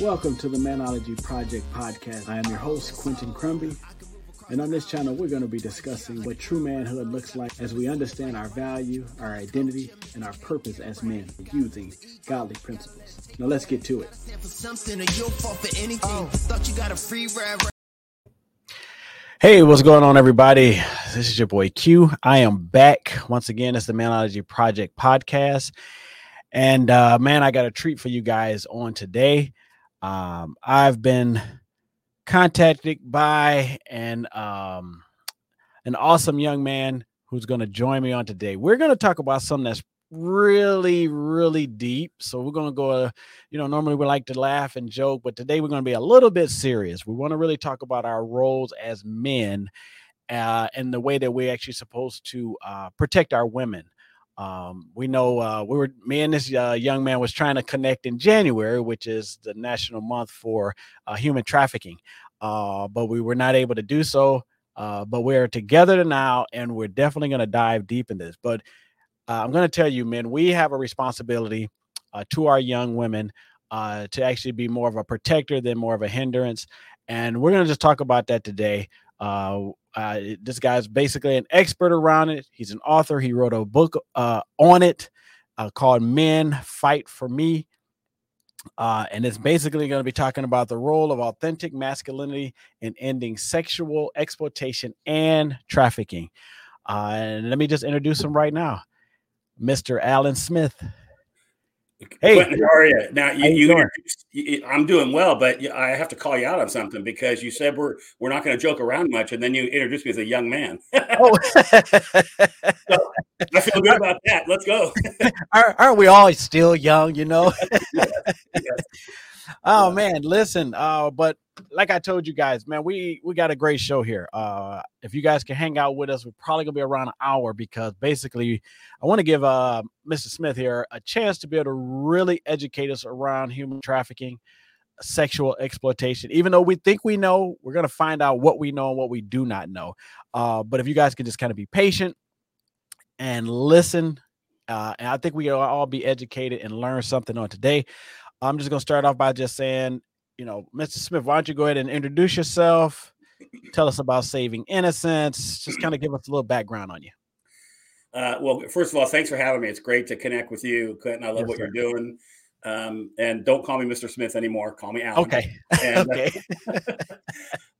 Welcome to the Manology Project podcast. I am your host, Quentin Crumby. And on this channel, we're going to be discussing what true manhood looks like as we understand our value, our identity, and our purpose as men using godly principles. Now, let's get to it. Hey, what's going on, everybody? This is your boy Q. I am back once again. It's the Manology Project podcast. And uh, man, I got a treat for you guys on today. Um, I've been contacted by an um, an awesome young man who's going to join me on today. We're going to talk about something that's really, really deep. So we're going to go, uh, you know, normally we like to laugh and joke, but today we're going to be a little bit serious. We want to really talk about our roles as men uh, and the way that we're actually supposed to uh, protect our women. Um, we know uh, we were me and this uh, young man was trying to connect in January, which is the national month for uh, human trafficking, uh, but we were not able to do so. Uh, but we're together now, and we're definitely going to dive deep in this. But uh, I'm going to tell you, men, we have a responsibility to our young women to actually be more of a protector than more of a hindrance, and we're going to just talk about that today. Uh, this guy's basically an expert around it. He's an author. He wrote a book uh, on it uh, called Men Fight for Me. Uh, and it's basically going to be talking about the role of authentic masculinity in ending sexual exploitation and trafficking. Uh, and let me just introduce him right now Mr. Alan Smyth. Hey, Quentin, how are you? Now you, you, you, I'm doing well, but I have to call you out on something because you said we're we're not going to joke around much, and then you introduced me as a young man. oh, so I feel good about that. Let's go. aren't, we all still young? You know. yes, yes. Oh man, listen. Uh, but like I told you guys, man, we we got a great show here. Uh, if you guys can hang out with us, we're probably gonna be around an hour because basically, I want to give uh Mr. Smyth here a chance to be able to really educate us around human trafficking, sexual exploitation. Even though we think we know, we're gonna find out what we know and what we do not know. Uh, but if you guys can just kind of be patient and listen, uh, and I think we all be educated and learn something on today. I'm just gonna start off by just saying, you know, Mr. Smyth, why don't you go ahead and introduce yourself? Tell us about saving innocence. Just kind of give us a little background on you. Uh, well, first of all, thanks for having me. It's great to connect with you, Quentin. I love yes, what sir. you're doing. Um, and don't call me Mr. Smyth anymore. Call me Alan. Okay. And, okay.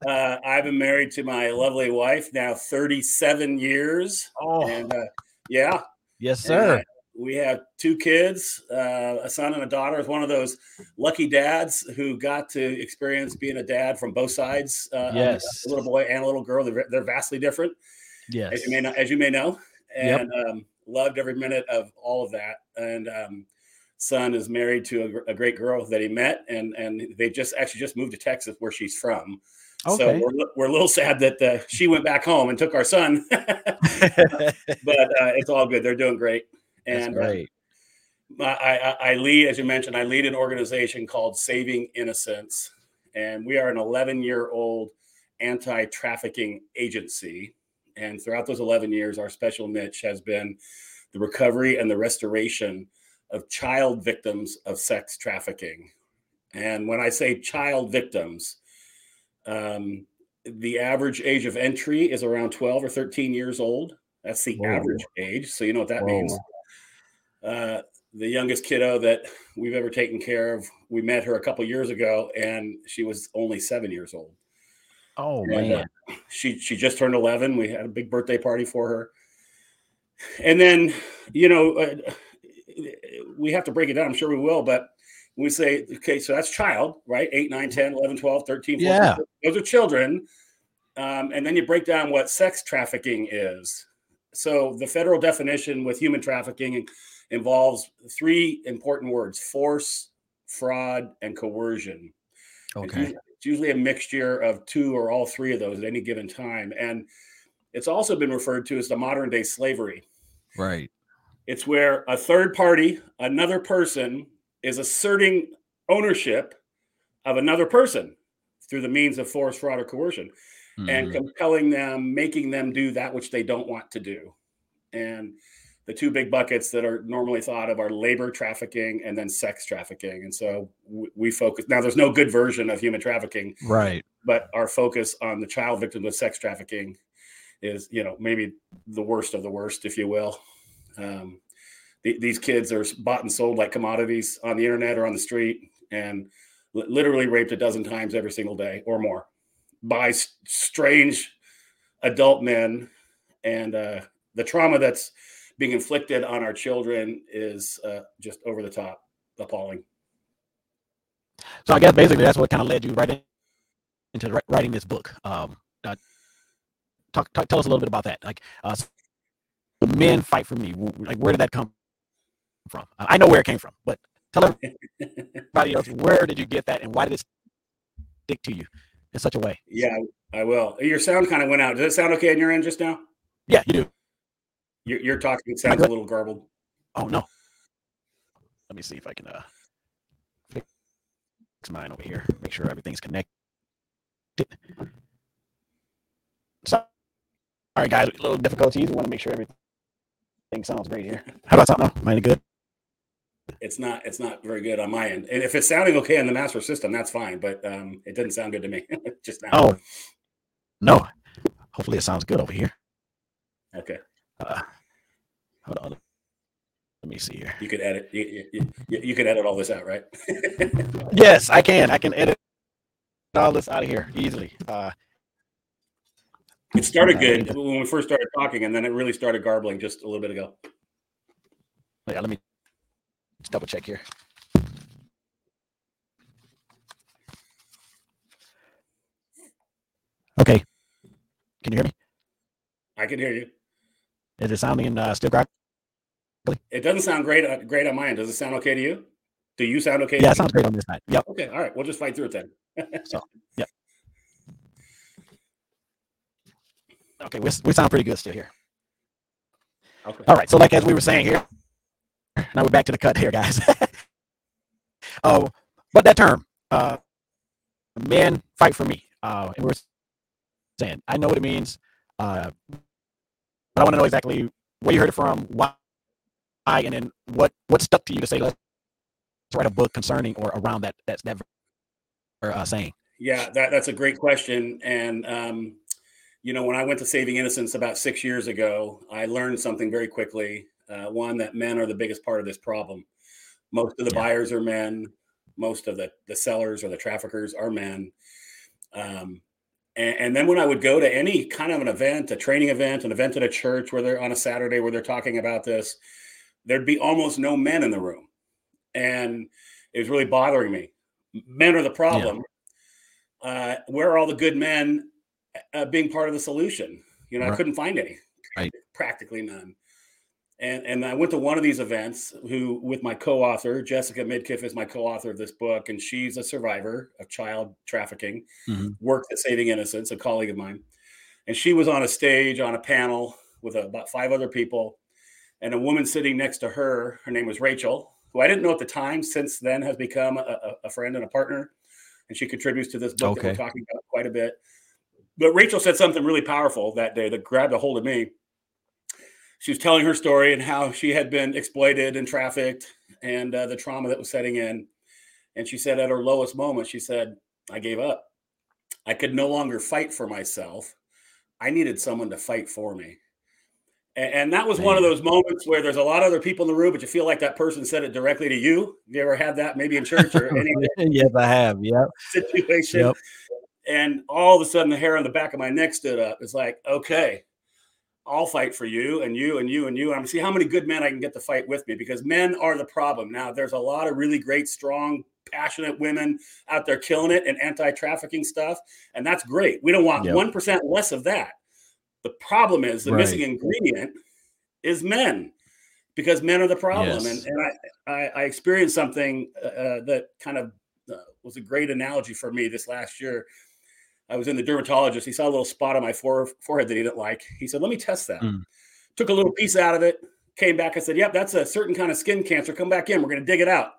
uh, I've been married to my lovely wife now 37 years. Oh, and uh, yeah. Yes, sir we have two kids, uh, a son and a daughter. Is one of those lucky dads who got to experience being a dad from both sides. Uh, yes, a little boy and a little girl. They're, they're vastly different. Yes, as you may know, as you may know, and yep. um, loved every minute of all of that. And um, son is married to a, a, great girl that he met, and and they just actually just moved to Texas, where she's from. Okay. So we're, we're a little sad that uh, she went back home and took our son, but uh, it's all good. They're doing great. And uh, great. Uh, I, I, lead, as you mentioned, I lead an organization called Saving Innocence, and we are an 11 year old anti trafficking agency. And throughout those 11 years, our special niche has been the recovery and the restoration of child victims of sex trafficking. And when I say child victims, um, the average age of entry is around 12 or 13 years old. That's the Whoa. average age. So you know what that Whoa. means. Uh, the youngest kiddo that we've ever taken care of. We met her a couple years ago, and she was only seven years old. Oh and, man, uh, she she just turned eleven. We had a big birthday party for her, and then you know uh, we have to break it down. I'm sure we will, but we say okay, so that's child, right? 8, 9, 10, 11, 12, 13, 14. Yeah. Those are children. Um, and then you break down what sex trafficking is. So the federal definition with human trafficking involves three important words force, fraud, and coercion. Okay. It's usually a mixture of two or all three of those at any given time. And it's also been referred to as the modern day slavery. Right. It's where a third party, another person, is asserting ownership of another person through the means of force, fraud, or coercion and hmm. compelling them, making them do that which they don't want to do. And the two big buckets that are normally thought of are labor trafficking and then sex trafficking. And so we, focus now. There's no good version of human trafficking, right? But our focus on the child victims of sex trafficking is, you know, maybe the worst of the worst, if you will. Um, these kids are bought and sold like commodities on the internet or on the street, and literally raped a dozen times every single day or more by strange adult men and uh, the trauma that's being inflicted on our children is uh, just over the top appalling. So i guess basically that's what kind of led you right into writing this book um, uh, talk, talk, tell us a little bit about that like uh, men fight for me like where did that come from? I know where it came from but tell everybody else where did you get that and why did it stick to you in such a way? Yeah i will. Your sound kind of went out. Does it sound okay on your end just now? Yeah you do you're, you're talking. It sounds a little garbled. Oh no. Let me see if I can uh fix mine over here. Make sure everything's connected. So, all right, guys, a little difficulties. We want to make sure everything sounds great here. How about something? Am I good? It's not. It's not very good on my end. And if it's sounding okay on the master system, that's fine. But um, it didn't sound good to me just now. Oh no. Hopefully, it sounds good over here. Okay. Uh, hold on. Let me see here. You could edit. You, you, you, you could edit all this out, right? yes, I can. I can edit all this out of here easily. Uh, it started good when we first started talking, and then it really started garbling just a little bit ago. Yeah, let me double check here. Okay. Can you hear me? I can hear you. Is it sounding uh, still correct? It doesn't sound great. Uh, great on mine. Does it sound okay to you? Do you sound okay? Yeah, it sounds great on this side. Yep. Okay. All right. We'll just fight through it then. so, yeah. Okay, we, we sound pretty good still here. Okay. All right. So, like as we were saying here, now we're back to the cut here, guys. oh, but that term, uh, men fight for me. Uh, and we're saying, I know what it means. Uh, but I want to know exactly where you heard it from, why, and then what what stuck to you to say let's write a book concerning or around that that's that uh, saying. Yeah, that, that's a great question. And um, you know, when I went to Saving Innocence about six years ago, I learned something very quickly. Uh, one that men are the biggest part of this problem. Most of the yeah. buyers are men. Most of the the sellers or the traffickers are men. Um, and, and, then when I would go to any kind of an event, a training event, an event at a church where they're on a Saturday where they're talking about this, there'd be almost no men in the room. And it was really bothering me. Men are the problem. Yeah. Uh, where are all the good men uh, being part of the solution? You know, right. I couldn't find any, right. practically none and and I went to one of these events who with my co-author Jessica Midkiff is my co-author of this book and she's a survivor of child trafficking mm-hmm. worked at Saving Innocence a colleague of mine and she was on a stage on a panel with about five other people and a woman sitting next to her her name was Rachel who I didn't know at the time since then has become a, a friend and a partner and she contributes to this book okay. that we're talking about quite a bit but Rachel said something really powerful that day that grabbed a hold of me she was telling her story and how she had been exploited and trafficked and uh, the trauma that was setting in. And she said at her lowest moment, she said, I gave up. I could no longer fight for myself. I needed someone to fight for me. And, and that was Man. one of those moments where there's a lot of other people in the room, but you feel like that person said it directly to you. Have you ever had that maybe in church or any yes, I have. Yep. Situation. Yep. And all of a sudden the hair on the back of my neck stood up. It's like, okay, I'll fight for you and you and you and you. I'm gonna see how many good men I can get to fight with me because men are the problem. Now there's a lot of really great, strong, passionate women out there killing it and anti-trafficking stuff, and that's great. We don't want one yep. less of that. The problem is the right. missing ingredient is men because men are the problem. Yes. And, and I, I, I experienced something uh, uh that kind of uh, was a great analogy for me this last year. I was in the dermatologist. He saw a little spot on my forehead that he didn't like. He said, "Let me test that." Mm. Took a little piece out of it. Came back. I said, "Yep, that's a certain kind of skin cancer. Come back in. We're going to dig it out."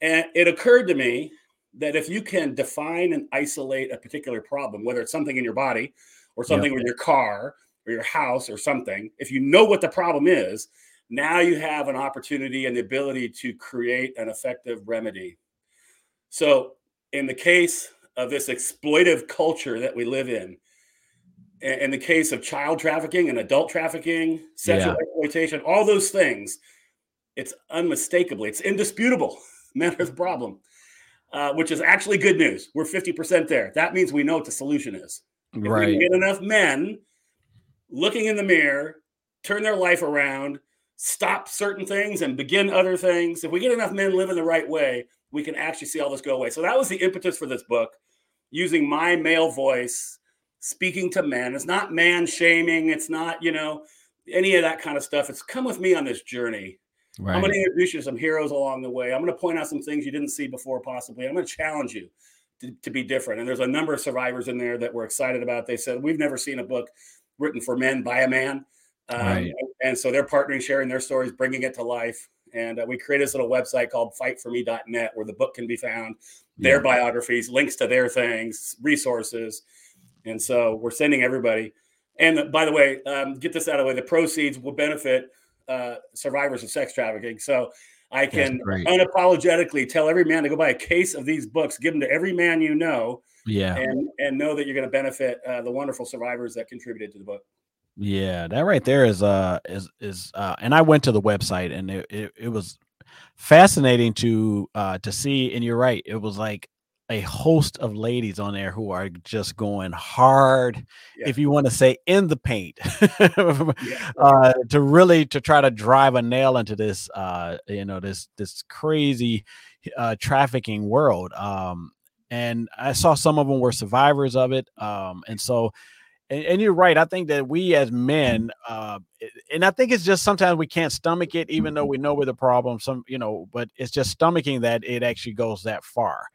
And it occurred to me that if you can define and isolate a particular problem, whether it's something in your body or something yep. with your car or your house or something, if you know what the problem is, now you have an opportunity and the ability to create an effective remedy. So, in the case of this exploitive culture that we live in, in the case of child trafficking and adult trafficking, sexual yeah. exploitation, all those things, it's unmistakably, it's indisputable. Men are the problem, uh, which is actually good news. We're 50% there. That means we know what the solution is. If right. we get enough men looking in the mirror, turn their life around, stop certain things and begin other things. If we get enough men living the right way, we can actually see all this go away. So that was the impetus for this book, using my male voice speaking to men. It's not man shaming. It's not, you know, any of that kind of stuff. It's come with me on this journey. Right. I'm going to introduce you to some heroes along the way. I'm going to point out some things you didn't see before, possibly. I'm going to challenge you to, to be different. And there's a number of survivors in there that we're excited about. They said, We've never seen a book written for men by a man. Um, right. And so they're partnering, sharing their stories, bringing it to life. And uh, we created this little website called fightforme.net where the book can be found, their yeah. biographies, links to their things, resources. And so we're sending everybody. And by the way, um, get this out of the way the proceeds will benefit uh, survivors of sex trafficking. So I can unapologetically tell every man to go buy a case of these books, give them to every man you know. Yeah. And, and know that you're going to benefit uh, the wonderful survivors that contributed to the book. Yeah, that right there is uh is is uh and I went to the website and it, it, it was fascinating to uh to see and you're right it was like a host of ladies on there who are just going hard, yeah. if you want to say in the paint, yeah. uh, to really to try to drive a nail into this, uh, you know, this this crazy uh, trafficking world. Um, and I saw some of them were survivors of it, um, and so. And, and you're right. I think that we as men, uh, and I think it's just sometimes we can't stomach it, even though we know we're the problem. Some, you know, but it's just stomaching that it actually goes that far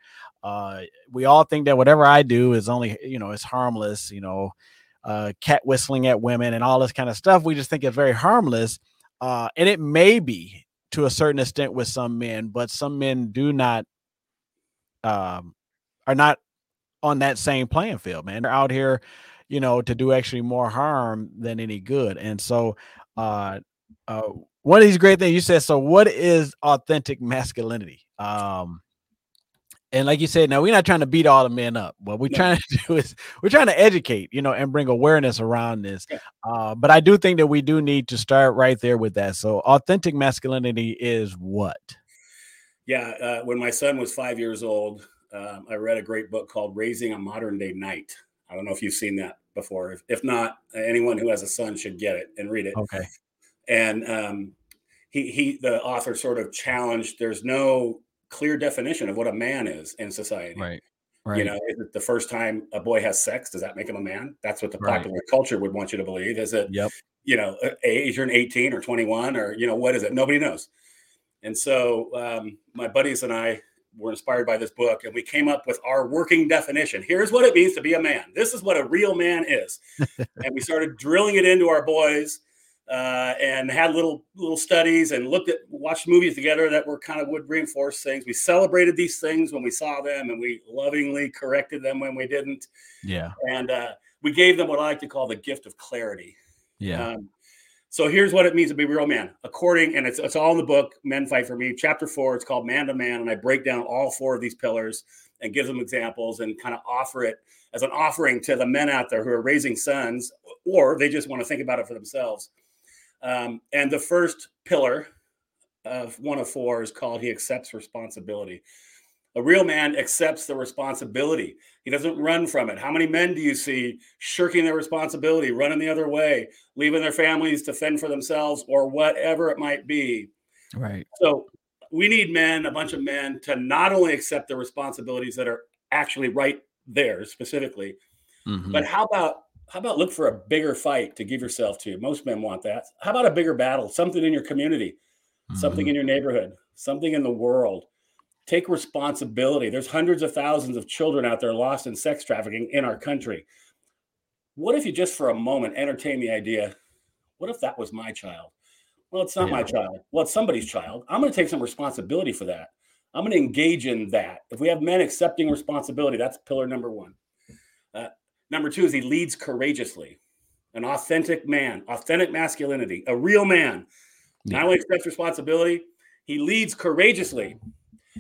uh, we all think that whatever I do is only, you know, it's harmless, you know, uh, cat whistling at women and all this kind of stuff. We just think it's very harmless. Uh, and it may be to a certain extent with some men, but some men do not, um, are not on that same playing field, man. They're out here, you know, to do actually more harm than any good. And so, uh, uh, one of these great things you said. So, what is authentic masculinity? Um, and like you said, now we're not trying to beat all the men up. What we're no. trying to do is we're trying to educate, you know, and bring awareness around this. Yeah. Uh, but I do think that we do need to start right there with that. So, authentic masculinity is what? Yeah. Uh, when my son was five years old, um, I read a great book called Raising a Modern Day Knight. I don't know if you've seen that before. If, if not, anyone who has a son should get it and read it. Okay. And um, he, he, the author sort of challenged there's no clear definition of what a man is in society. Right. Right. You know, is it the first time a boy has sex? Does that make him a man? That's what the popular right. culture would want you to believe. Is it, yep. you know, age you're 18 or 21 or, you know, what is it? Nobody knows. And so um, my buddies and I were inspired by this book and we came up with our working definition. Here's what it means to be a man. This is what a real man is. and we started drilling it into our boys uh, and had little little studies and looked at watched movies together that were kind of would reinforce things. We celebrated these things when we saw them, and we lovingly corrected them when we didn't. Yeah, and uh, we gave them what I like to call the gift of clarity. Yeah. Um, so here's what it means to be a real man, according, and it's it's all in the book, Men Fight for Me, chapter four. It's called Man to Man, and I break down all four of these pillars and give them examples and kind of offer it as an offering to the men out there who are raising sons, or they just want to think about it for themselves. Um, and the first pillar of one of four is called he accepts responsibility. A real man accepts the responsibility. He doesn't run from it. How many men do you see shirking their responsibility, running the other way, leaving their families to fend for themselves or whatever it might be? Right. So we need men, a bunch of men, to not only accept the responsibilities that are actually right there specifically, mm-hmm. but how about how about look for a bigger fight to give yourself to? Most men want that. How about a bigger battle, something in your community, mm-hmm. something in your neighborhood, something in the world? Take responsibility. There's hundreds of thousands of children out there lost in sex trafficking in our country. What if you just for a moment entertain the idea, what if that was my child? Well, it's not yeah. my child. Well, it's somebody's child. I'm going to take some responsibility for that. I'm going to engage in that. If we have men accepting responsibility, that's pillar number one. Uh, Number two is he leads courageously, an authentic man, authentic masculinity, a real man Not only accepts responsibility, he leads courageously.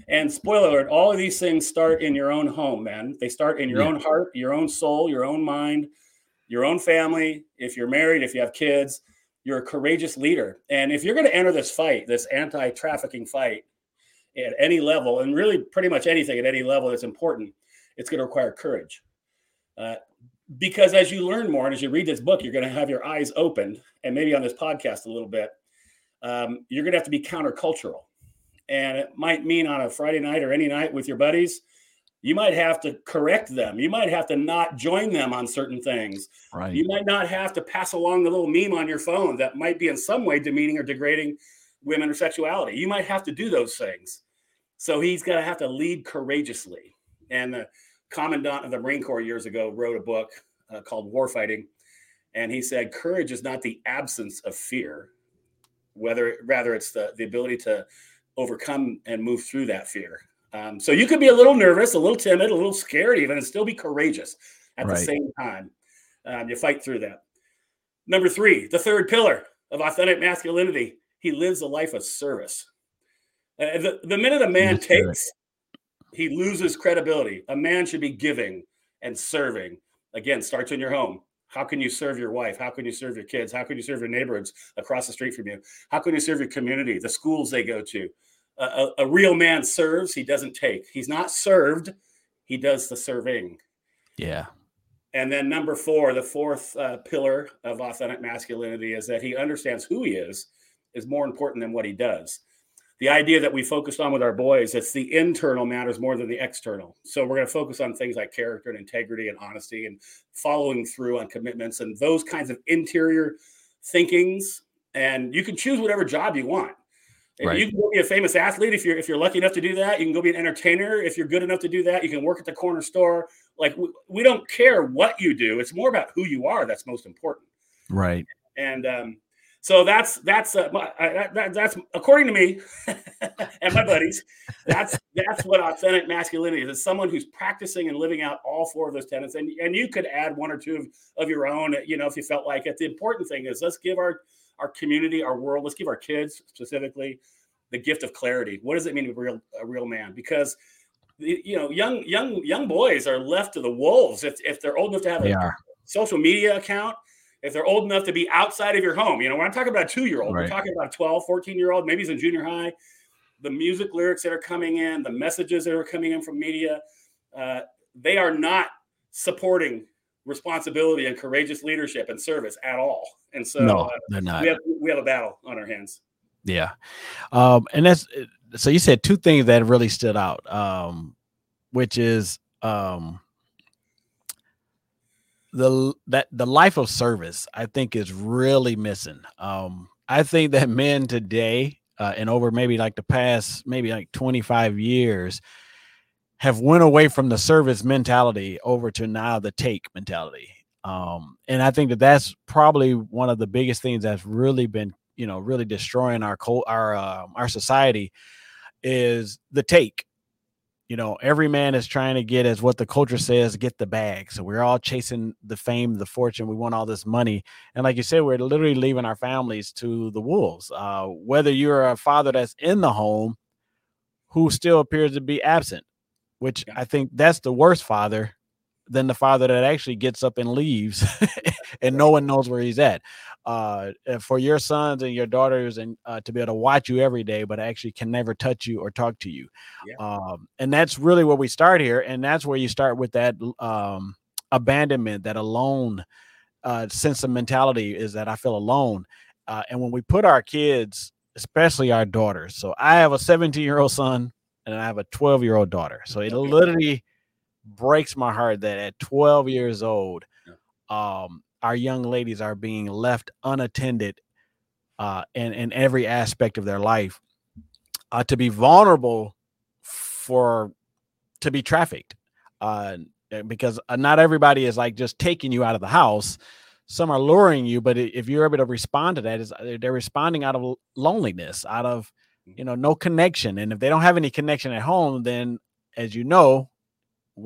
And spoiler alert, all of these things start in your own home, man. They start in your yeah. own heart, your own soul, your own mind, your own family. If you're married, if you have kids, you're a courageous leader. And if you're going to enter this fight, this anti trafficking fight at any level, and really pretty much anything at any level that's important, it's going to require courage. Uh, because as you learn more and as you read this book, you're going to have your eyes opened, and maybe on this podcast a little bit, um, you're going to have to be countercultural. And it might mean on a Friday night or any night with your buddies, you might have to correct them. You might have to not join them on certain things. Right. You might not have to pass along the little meme on your phone that might be in some way demeaning or degrading women or sexuality. You might have to do those things. So he's going to have to lead courageously. And the commandant of the Marine Corps years ago wrote a book uh, called Warfighting. And he said, courage is not the absence of fear, whether rather it's the, the ability to overcome and move through that fear. Um, so you could be a little nervous, a little timid, a little scared, even, and still be courageous at right. the same time. Um, you fight through that. Number three, the third pillar of authentic masculinity, he lives a life of service. Uh, the, the minute a man takes, he loses credibility. A man should be giving and serving. Again, starts in your home. How can you serve your wife? How can you serve your kids? How can you serve your neighborhoods across the street from you? How can you serve your community, the schools they go to? A, a real man serves, he doesn't take. He's not served, he does the serving. Yeah. And then number four, the fourth uh, pillar of authentic masculinity is that he understands who he is is more important than what he does. The idea that we focused on with our boys, it's the internal matters more than the external. So we're going to focus on things like character and integrity and honesty and following through on commitments and those kinds of interior thinkings. And you can choose whatever job you want. Right. You can go be a famous athlete if you're if you're lucky enough to do that. You can go be an entertainer if you're good enough to do that. You can work at the corner store. Like we, we don't care what you do. It's more about who you are that's most important. Right. And um, so that's that's uh, that, that's according to me and my buddies. That's that's what authentic masculinity is. It's someone who's practicing and living out all four of those tenets. And and you could add one or two of, of your own. You know, if you felt like it. The important thing is let's give our our community, our world. Let's give our kids specifically the gift of clarity. What does it mean to be a real, a real man? Because you know, young young young boys are left to the wolves if, if they're old enough to have they a are. social media account. If they're old enough to be outside of your home, you know, when I'm talking about a two year old, right. we're talking about a 12, 14 year old, maybe he's in junior high. The music lyrics that are coming in, the messages that are coming in from media, uh, they are not supporting responsibility and courageous leadership and service at all. And so no, uh, they're not. We have, we have a battle on our hands. Yeah. Um, and that's so you said two things that really stood out, um, which is um, the that the life of service I think is really missing. Um, I think that men today uh, and over maybe like the past maybe like 25 years have went away from the service mentality over to now the take mentality. Um, and I think that that's probably one of the biggest things that's really been, you know, really destroying our co- our uh, our society is the take. You know, every man is trying to get, as what the culture says, get the bag. So we're all chasing the fame, the fortune. We want all this money, and like you said, we're literally leaving our families to the wolves. Uh, whether you're a father that's in the home, who still appears to be absent which I think that's the worst father than the father that actually gets up and leaves and no one knows where he's at. Uh, for your sons and your daughters and uh, to be able to watch you every day, but actually can never touch you or talk to you. Yeah. Um, and that's really where we start here. And that's where you start with that um, abandonment, that alone uh, sense of mentality is that I feel alone. Uh, and when we put our kids, especially our daughters, so I have a 17 year old son and I have a 12 year old daughter. So it literally breaks my heart that at 12 years old, um, our young ladies are being left unattended uh, in, in every aspect of their life uh, to be vulnerable for to be trafficked uh, because uh, not everybody is like just taking you out of the house. Some are luring you but if you're able to respond to that is they're responding out of loneliness out of you know, no connection. And if they don't have any connection at home, then as you know,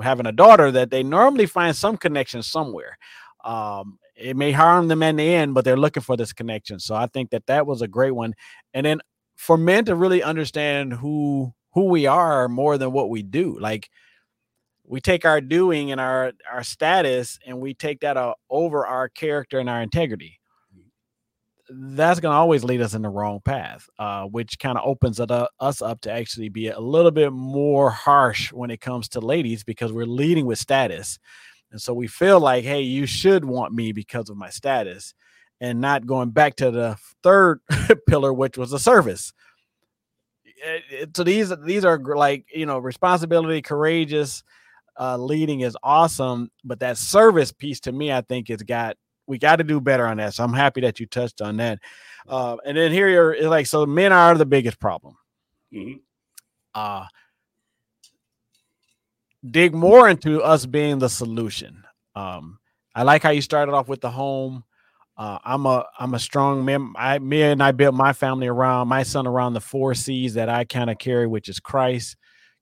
having a daughter that they normally find some connection somewhere. Um, it may harm them in the end, but they're looking for this connection. So I think that that was a great one. And then for men to really understand who who we are more than what we do, like we take our doing and our our status and we take that uh, over our character and our integrity that's going to always lead us in the wrong path uh, which kind of opens up, us up to actually be a little bit more harsh when it comes to ladies because we're leading with status. And so we feel like hey you should want me because of my status and not going back to the third pillar which was the service. So these these are like you know responsibility courageous uh, leading is awesome, but that service piece to me, I think, has got we got to do better on that. So I'm happy that you touched on that. Uh, and then here you're like, so men are the biggest problem. Mm-hmm. Uh, dig more into us being the solution. Um, I like how you started off with the home. Uh, I'm a I'm a strong man. I me and I built my family around my son around the four C's that I kind of carry, which is Christ,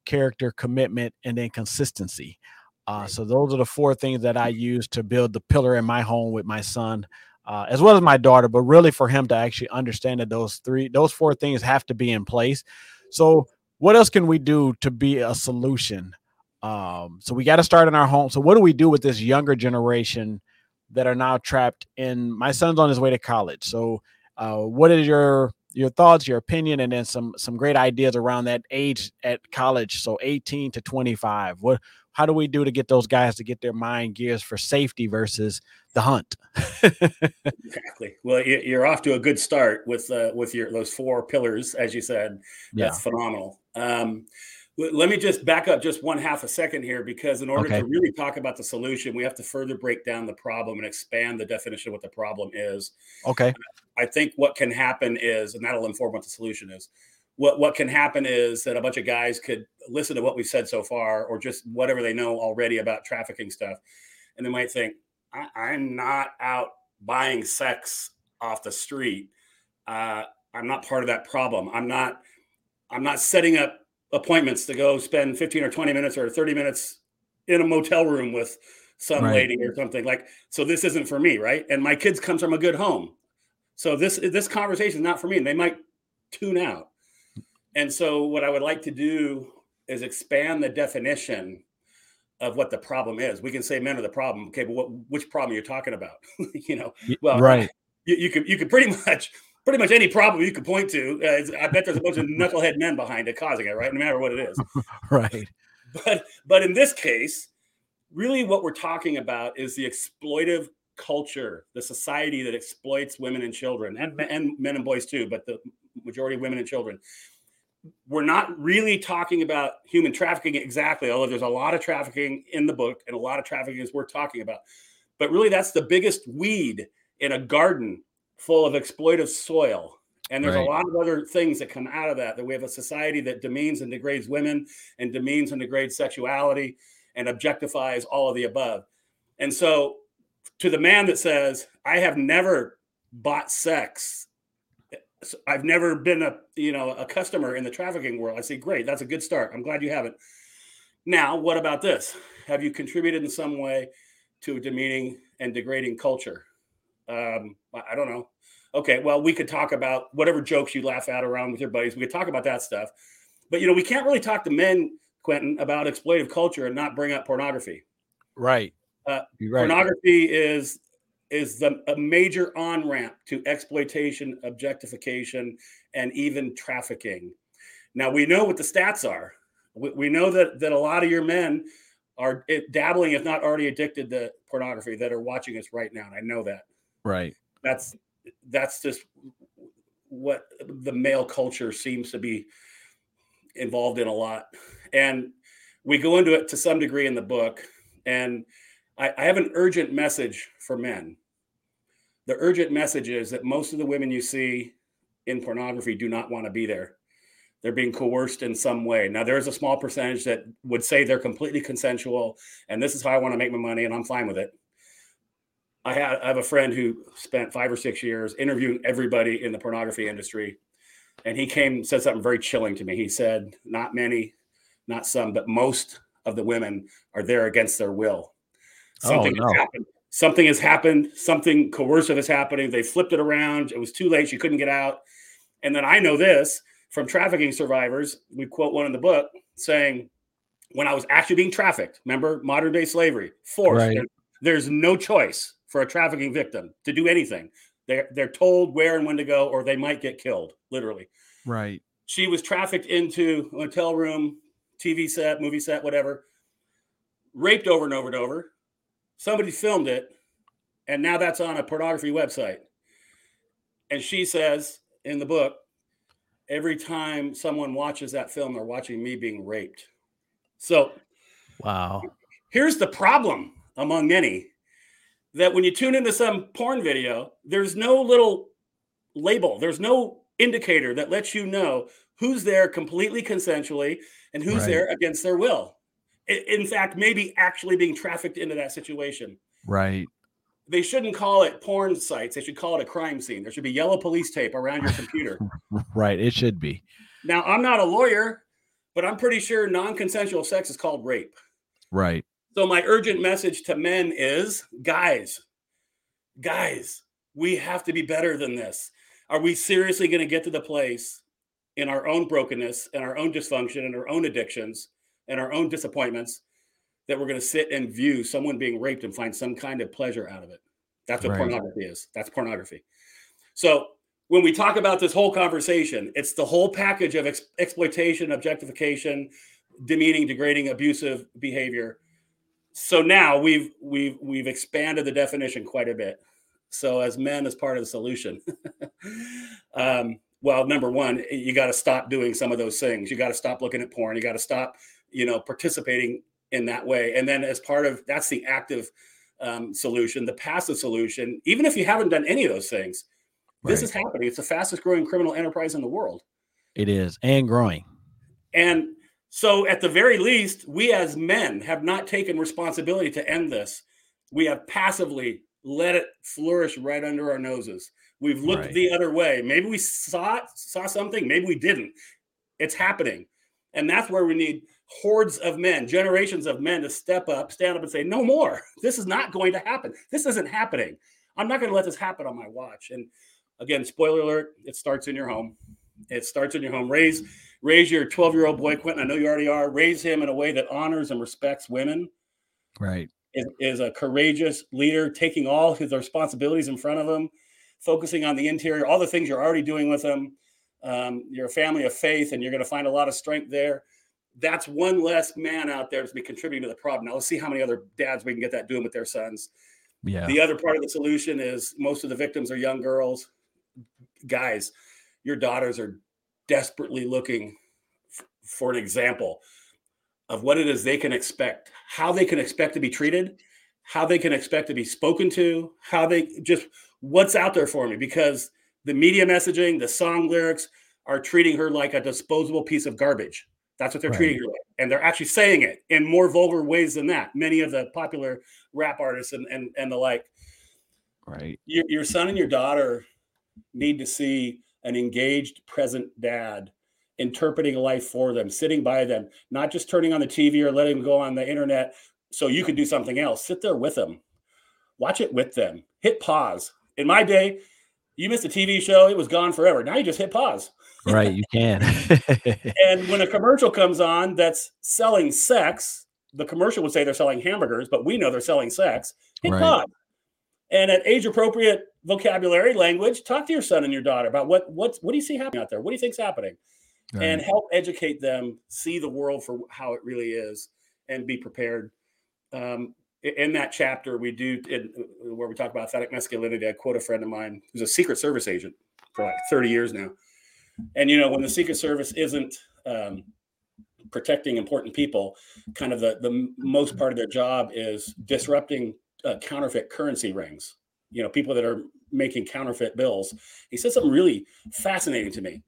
character, commitment, and then consistency. Uh, so those are the four things that I use to build the pillar in my home with my son, uh, as well as my daughter. But really, for him to actually understand that those three, those four things have to be in place. So, what else can we do to be a solution? Um, so we got to start in our home. So, what do we do with this younger generation that are now trapped in? My son's on his way to college. So, uh, what is your your thoughts, your opinion, and then some some great ideas around that age at college. So 18 to 25. What how do we do to get those guys to get their mind gears for safety versus the hunt? exactly. Well, you're off to a good start with uh, with your those four pillars, as you said. That's yeah. phenomenal. Um, let me just back up just one half a second here because in order okay. to really talk about the solution we have to further break down the problem and expand the definition of what the problem is okay i think what can happen is and that'll inform what the solution is what what can happen is that a bunch of guys could listen to what we've said so far or just whatever they know already about trafficking stuff. And they might think I, am not out buying sex off the street. Uh, i'm not part of that problem. I'm not i'm not setting up appointments to go spend 15 or 20 minutes or 30 minutes in a motel room with some right. lady or something. Like so this isn't for me right? And my kids comes from a good home. So this this conversation is not for me. And they might tune out and so what i would like to do is expand the definition of what the problem is we can say men are the problem okay but what which problem you're talking about you know well right you, you could you could pretty much pretty much any problem you could point to. Uh, I bet there's a bunch of knucklehead men behind it causing it, right? No matter what it is. right. But but in this case, really what we're talking about is the exploitive culture, the society that exploits women and children, and, and men and boys too, but the majority of women and children. We're not really talking about human trafficking exactly, although there's a lot of trafficking in the book and a lot of trafficking is worth talking about. But really, that's the biggest weed in a garden full of exploitive soil. And there's right. a lot of other things that come out of that. That we have a society that demeans and degrades women and demeans and degrades sexuality and objectifies all of the above. And so, to the man that says, I have never bought sex, I've never been a you know a customer in the trafficking world. I say, great, that's a good start. I'm glad you haven't. Now, what about this? Have you contributed in some way to demeaning and degrading culture? Um, I don't know. Okay, well, we could talk about whatever jokes you laugh at around with your buddies. We could talk about that stuff. But you know, we can't really talk to men, Quentin, about exploitive culture and not bring up pornography. Right. Uh, right. Pornography is is the a major on ramp to exploitation, objectification, and even trafficking. Now we know what the stats are. We, we know that that a lot of your men are eh, dabbling, if not already addicted to pornography, that are watching us right now. And I know that. Right. That's that's just what the male culture seems to be involved in a lot. And we go into it to some degree in the book. And I, I have an urgent message for men. The urgent message is that most of the women you see in pornography do not want to be there. They're being coerced in some way. Now, there is a small percentage that would say they're completely consensual and this is how I want to make my money and I'm fine with it. I had I have a friend who spent five or six years interviewing everybody in the pornography industry, and he came and said something very chilling to me. He said, "Not many, not some, but most of the women are there against their will. Oh, something oh, no. happened. Something has happened, something coercive is happening. They flipped it around. It was too late. She couldn't get out. And then I know this from trafficking survivors. We quote one in the book saying, when I was actually being trafficked, remember modern day slavery, forced, right. there's no choice for a trafficking victim to do anything. They're, they're told where and when to go, or they might get killed, literally. Right. She was trafficked into a hotel room, TV set, movie set, whatever, raped over and over and over. Somebody filmed it, and now that's on a pornography website. And she says in the book, every time someone watches that film, they're watching me being raped. So, wow. Here's the problem among many that when you tune into some porn video, there's no little label, there's no indicator that lets you know who's there completely consensually and who's right. there against their will. In fact, maybe actually being trafficked into that situation. Right. They shouldn't call it porn sites. They should call it a crime scene. There should be yellow police tape around your computer. right. It should be. Now, I'm not a lawyer, but I'm pretty sure non consensual sex is called rape. Right. So, my urgent message to men is guys, guys, we have to be better than this. Are we seriously going to get to the place in our own brokenness and our own dysfunction and our own addictions and our own disappointments that we're going to sit and view someone being raped and find some kind of pleasure out of it? That's what right. pornography is. That's pornography. So, when we talk about this whole conversation, it's the whole package of ex- exploitation, objectification, demeaning, degrading, abusive behavior so now we've we've we've expanded the definition quite a bit. So as men, as part of the solution, um, well, number one, you got to stop doing some of those things. You got to stop looking at porn. You got to stop, you know, participating in that way. And then as part of that's the active um, solution, the passive solution. Even if you haven't done any of those things, right. this is happening. It's the fastest growing criminal enterprise in the world. It is, and growing. And so, at the very least, we as men have not taken responsibility to end this. We have passively let it flourish right under our noses. We've looked right. the other way. Maybe we saw it, saw something, maybe we didn't. It's happening. And that's where we need hordes of men, generations of men to step up, stand up and say, no more. This is not going to happen. This isn't happening. I'm not going to let this happen on my watch. And again, spoiler alert, it starts in your home. It starts in your home. Raise raise your 12 year old boy, Quentin. I know you already are. Raise him in a way that honors and respects women. Right. Is, is a courageous leader, taking all his responsibilities in front of him, focusing on the interior, all the things you're already doing with him. Um, you're a family of faith, and you're going to find a lot of strength there. That's one less man out there to be contributing to the problem. Now let's see how many other dads we can get that doing with their sons. Yeah. The other part of the solution is most of the victims are young girls. Guys, your daughters are desperately looking f- for an example of what it is they can expect, how they can expect to be treated, how they can expect to be spoken to, how they just what's out there for me because the media messaging, the song lyrics are treating her like a disposable piece of garbage. That's what they're right. treating her like. And they're actually saying it in more vulgar ways than that. Many of the popular rap artists and and, and the like. Right. Your, your son and your daughter need to see an engaged, present dad interpreting life for them, sitting by them, not just turning on the TV or letting them go on the internet so you can do something else. Sit there with them, watch it with them, hit pause. In my day, you missed a TV show, it was gone forever. Now you just hit pause. Right, you can. and when a commercial comes on that's selling sex, the commercial would say they're selling hamburgers, but we know they're selling sex. Hit right. And at age appropriate vocabulary, language, talk to your son and your daughter about what what what do you see happening out there? What do you think's happening? Right. And help educate them, see the world for how it really is, and be prepared. Um, in that chapter, we do in, where we talk about authentic masculinity. I quote a friend of mine who's a Secret Service agent for like 30 years now. And you know, when the Secret Service isn't um, protecting important people, kind of the the most part of their job is disrupting uh, counterfeit currency rings. You know, people that are making counterfeit bills. He said something really fascinating to me.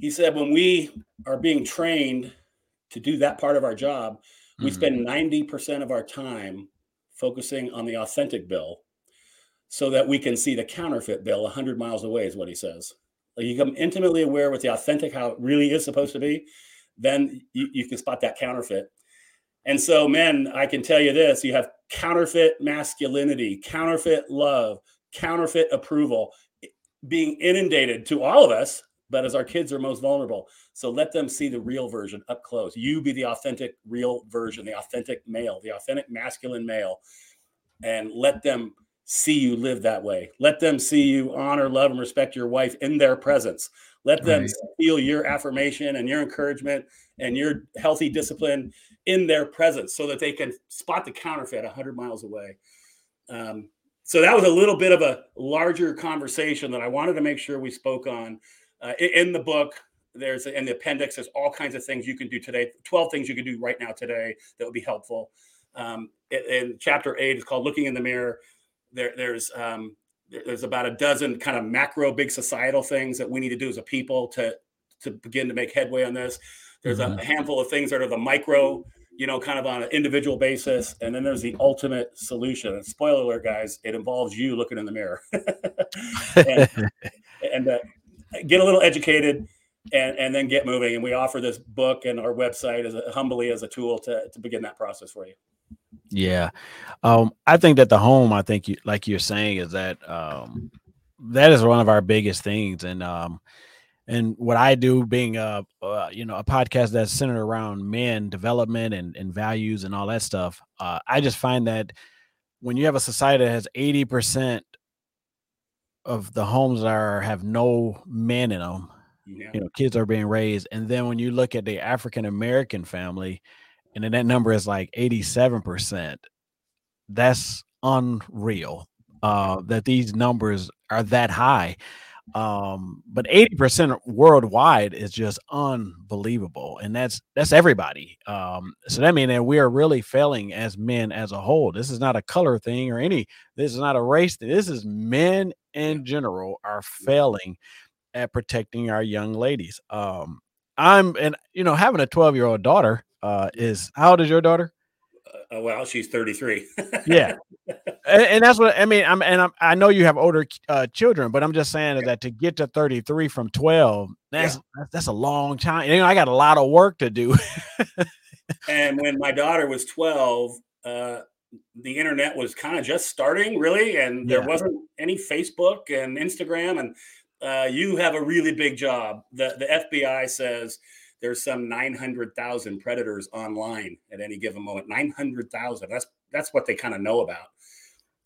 He said, when we are being trained to do that part of our job, we mm-hmm. spend 90% of our time focusing on the authentic bill so that we can see the counterfeit bill 100 miles away, is what he says. Like you become intimately aware with the authentic, how it really is supposed to be, then you, you can spot that counterfeit. And so, men, I can tell you this you have counterfeit masculinity, counterfeit love, counterfeit approval being inundated to all of us, but as our kids are most vulnerable. So let them see the real version up close. You be the authentic, real version, the authentic male, the authentic masculine male, and let them see you live that way. Let them see you honor, love, and respect your wife in their presence. Let them right. feel your affirmation and your encouragement and your healthy discipline in their presence so that they can spot the counterfeit 100 miles away. Um, so that was a little bit of a larger conversation that I wanted to make sure we spoke on. Uh, in the book, there's in the appendix, there's all kinds of things you can do today, 12 things you can do right now today that would be helpful. Um, in chapter eight, it's called Looking in the Mirror. There, there's um, there's about a dozen kind of macro big societal things that we need to do as a people to to begin to make headway on this. There's mm-hmm. a handful of things that are the micro, you know, kind of on an individual basis, and then there's the ultimate solution. And spoiler alert, guys, it involves you looking in the mirror and, and uh, get a little educated. And, and then get moving. And we offer this book and our website as a, humbly as a tool to, to begin that process for you. Yeah. Um, I think that the home, I think you like you're saying, is that um that is one of our biggest things. And um and what I do being a uh, you know a podcast that's centered around men development and, and values and all that stuff, uh, I just find that when you have a society that has 80% of the homes that are have no men in them, yeah. you know, kids are being raised. And then when you look at the African American family, and then that number is like 87%. That's unreal uh, that these numbers are that high. Um, but 80% worldwide is just unbelievable. And that's that's everybody. Um, so that means that we are really failing as men as a whole. This is not a color thing or any, this is not a race thing. This is men in general are failing at protecting our young ladies. Um, I'm and you know, having a 12 year old daughter, uh, is how old is your daughter? Uh, well, she's 33. yeah. And, and, that's what I mean. I'm, and I'm, i know you have older uh, children, but I'm just saying that to get to 33 from 12, that's, yeah. that's, that's a long time. You know, I got a lot of work to do. and when my daughter was 12, uh, the internet was kind of just starting, really, and there yeah. wasn't any Facebook and Instagram. And uh, you have a really big job. The the FBI says there's some 900,000 predators online at any given moment. 900,000. That's that's what they kind of know about.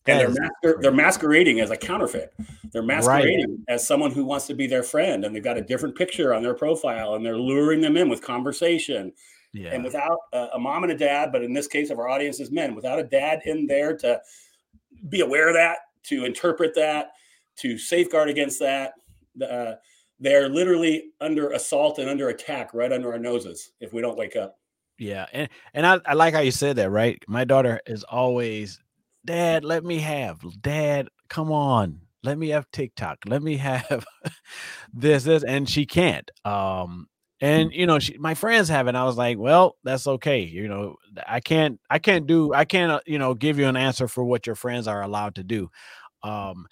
And they're, masquer- they're masquerading as a counterfeit. They're masquerading right. as someone who wants to be their friend, and they've got a different picture on their profile, and they're luring them in with conversation. Yeah. And without a, a mom and a dad, but in this case of our audience is men, without a dad in there to be aware of that, to interpret that, to safeguard against that, uh, they're literally under assault and under attack right under our noses if we don't wake up. Yeah, and and I, I like how you said that, right? My daughter is always, Dad, let me have, Dad, come on, let me have TikTok, let me have this, this, and she can't. Um, and you know, she, my friends have it. I was like, well, that's okay. You know, I can't, I can't do, I can't, uh, you know, give you an answer for what your friends are allowed to do. Um,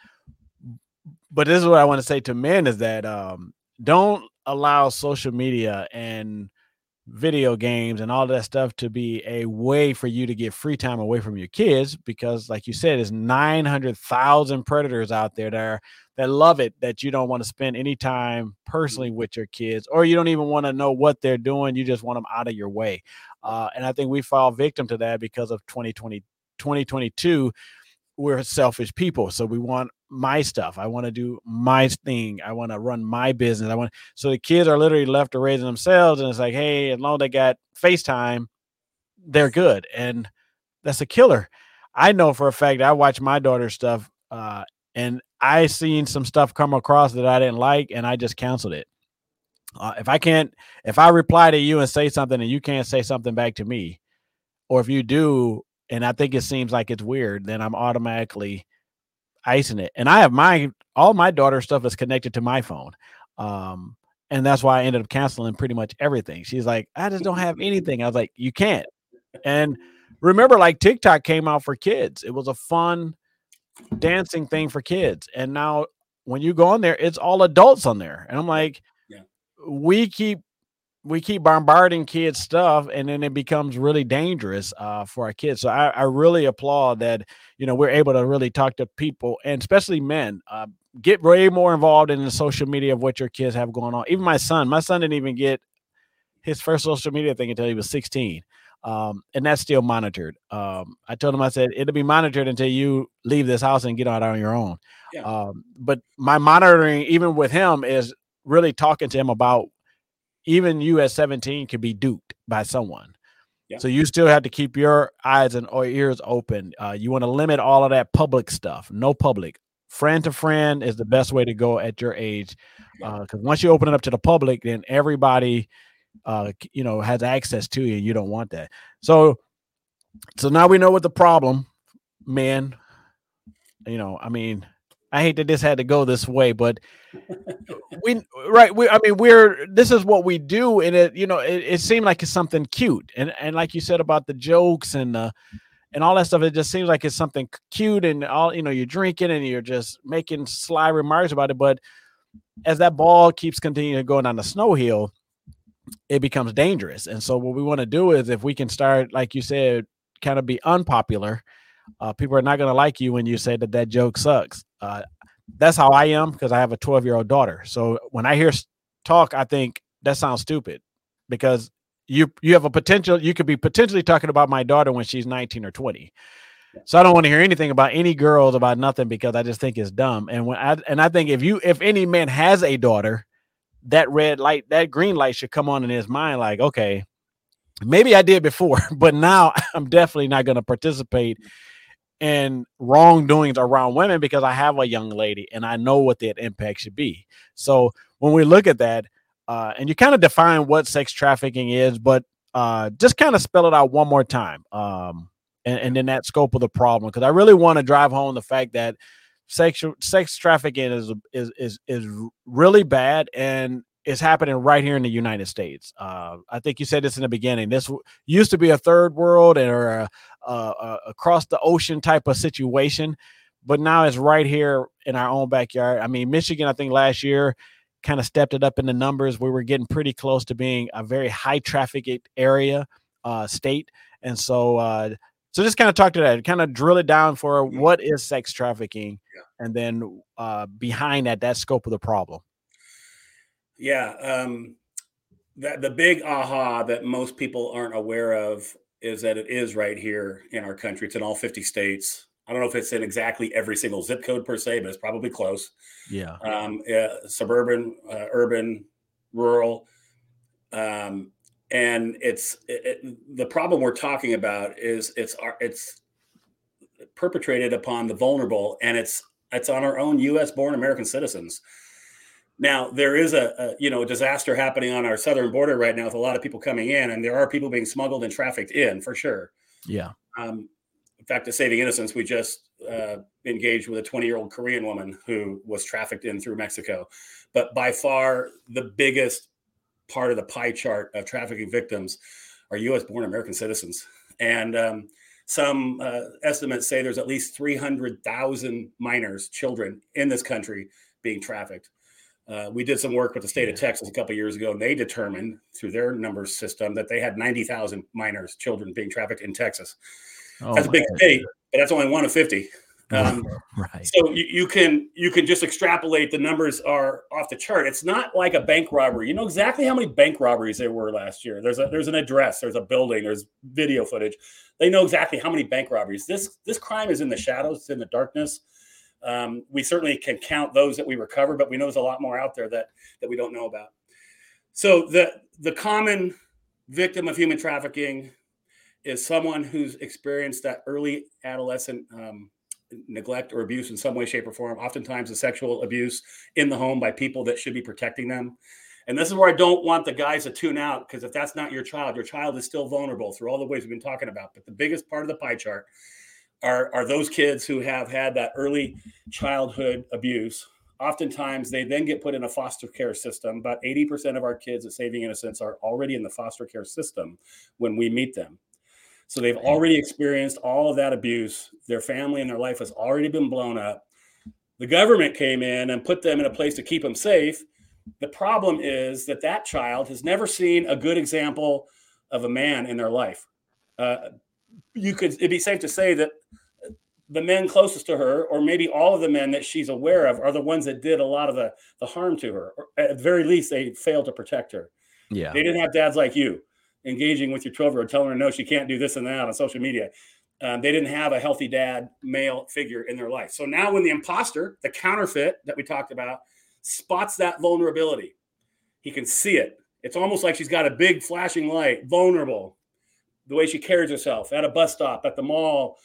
but this is what I want to say to men is that um, don't allow social media and video games and all that stuff to be a way for you to get free time away from your kids because like you said there's 900,000 predators out there that are, that love it that you don't want to spend any time personally with your kids or you don't even want to know what they're doing you just want them out of your way uh, and I think we fall victim to that because of 2020 2022 we're selfish people so we want my stuff. I want to do my thing. I want to run my business. I want so the kids are literally left to raising themselves, and it's like, hey, as long as they got FaceTime, they're good, and that's a killer. I know for a fact I watch my daughter's stuff, uh, and I seen some stuff come across that I didn't like, and I just canceled it. Uh, if I can't, if I reply to you and say something, and you can't say something back to me, or if you do, and I think it seems like it's weird, then I'm automatically icing it. And I have my all my daughter stuff is connected to my phone. Um, and that's why I ended up canceling pretty much everything. She's like, I just don't have anything. I was like, you can't. And remember, like TikTok came out for kids. It was a fun dancing thing for kids. And now when you go on there, it's all adults on there. And I'm like, yeah. we keep we keep bombarding kids stuff and then it becomes really dangerous uh, for our kids. So I, I, really applaud that you know we're able to really talk to people and especially men uh, get way more involved in the social media of what your kids have going on. Even my son my son didn't even get his first social media thing until he was 16 um, and that's still monitored. Um, i told him i said it'll be monitored until you leave this house and get out on your own. Yeah. um, but my monitoring even with him is really talking to him about even you at 17 could be duped by someone. Yeah. So you still have to keep your eyes and or ears open. Uh, you want to limit all of that public stuff. No public. Friend to friend is the best way to go at your age, because uh, once you open it up to the public, then everybody, uh, you know, has access to you. You don't want that. So, so now we know what the problem, man. You know, I mean, I hate that this had to go this way, but we right. We I mean we're this is what we do, and it you know it, it seemed like it's something cute, and and like you said about the jokes and uh and all that stuff, it just seems like it's something cute, and all you know you're drinking and you're just making sly remarks about it, but as that ball keeps continuing going down the snow hill, it becomes dangerous. And so what we want to do is if we can start, like you said, kind of be unpopular uh, people are not going to like you when you say that that joke sucks. Uh, that's how I am because I have a 12 year old daughter. So when I hear talk, I think that sounds stupid because you you have a potential. You could be potentially talking about my daughter when she's 19 or 20. So I don't want to hear anything about any girls about nothing because I just think it's dumb. And when I and I think if you if any man has a daughter, that red light, that green light should come on in his mind. Like, okay, maybe I did before, but now I'm definitely not going to participate and wrongdoings around women because I have a young lady and I know what that impact should be. So when we look at that, uh, and you kind of define what sex trafficking is, but uh, just kind of spell it out one more time, um, and, and then that scope of the problem, because I really want to drive home the fact that sexual sex trafficking is is is is really bad and is happening right here in the United States. Uh, I think you said this in the beginning. This used to be a third world or a, a, a, across the ocean type of situation, but now it's right here in our own backyard. I mean, Michigan, I think last year kind of stepped it up in the numbers. We were getting pretty close to being a very high traffic area uh, state, and so uh, so just kind of talk to that, kind of drill it down for what is sex trafficking, yeah. and then uh, behind that, that scope of the problem. Yeah. Um, that the big aha that most people aren't aware of is that it is right here in our country. It's in all 50 states. I don't know if it's in exactly every single zip code per se, but it's probably close. Yeah. Um, suburban, uh, urban, rural. Um, and it's it, it, the problem we're talking about is it's it's perpetrated upon the vulnerable and it's it's on our own U.S. born American citizens. Now there is a, a, you know disaster happening on our southern border right now with a lot of people coming in, and there are people being smuggled and trafficked in for sure. Yeah. Um, in fact, to saving innocence, we just uh, engaged with a 20 year old Korean woman who was trafficked in through Mexico. But by far, the biggest part of the pie chart of trafficking victims are U.S. born American citizens, and um, some uh, estimates say there's at least 300,000 minors, children in this country being trafficked. Uh, we did some work with the state of Texas a couple years ago, and they determined through their numbers system that they had 90,000 minors, children being trafficked in Texas. Oh, that's a big state, but that's only one of 50. Um, right. So you, you, can you can just extrapolate the numbers are off the chart. It's not like a bank robbery. You know exactly how many bank robberies there were last year. There's a there's an address, there's a building, there's video footage. They know exactly how many bank robberies. This this crime is in the shadows, it's in the darkness. Um, we certainly can count those that we recover, but we know there's a lot more out there that that we don't know about. So the the common victim of human trafficking is someone who's experienced that early adolescent um, neglect or abuse in some way, shape, or form. Oftentimes, the sexual abuse in the home by people that should be protecting them. And this is where I don't want the guys to tune out because if that's not your child, your child is still vulnerable through all the ways we've been talking about. But the biggest part of the pie chart are, are those kids who have had that early childhood abuse. Oftentimes, they then get put in a foster care system. About 80% of our kids at Saving Innocence are already in the foster care system when we meet them. So they've already experienced all of that abuse. Their family and their life has already been blown up. The government came in and put them in a place to keep them safe. the problem is that that child has never seen a good example of a man in their life. Uh, you could it'd be safe to say that the men closest to her, or maybe all of the men that she's aware of, are the ones that did a lot of the, the harm to her. Or at the very least, they failed to protect her. Yeah. They didn't have dads like you engaging with your 12 year old, telling her no, she can't do this and that on social media. Um, they didn't have a healthy dad, male figure in their life. So now, when the imposter, the counterfeit that we talked about, spots that vulnerability, he can see it. It's almost like she's got a big flashing light, vulnerable, the way she carries herself at a bus stop, at the mall,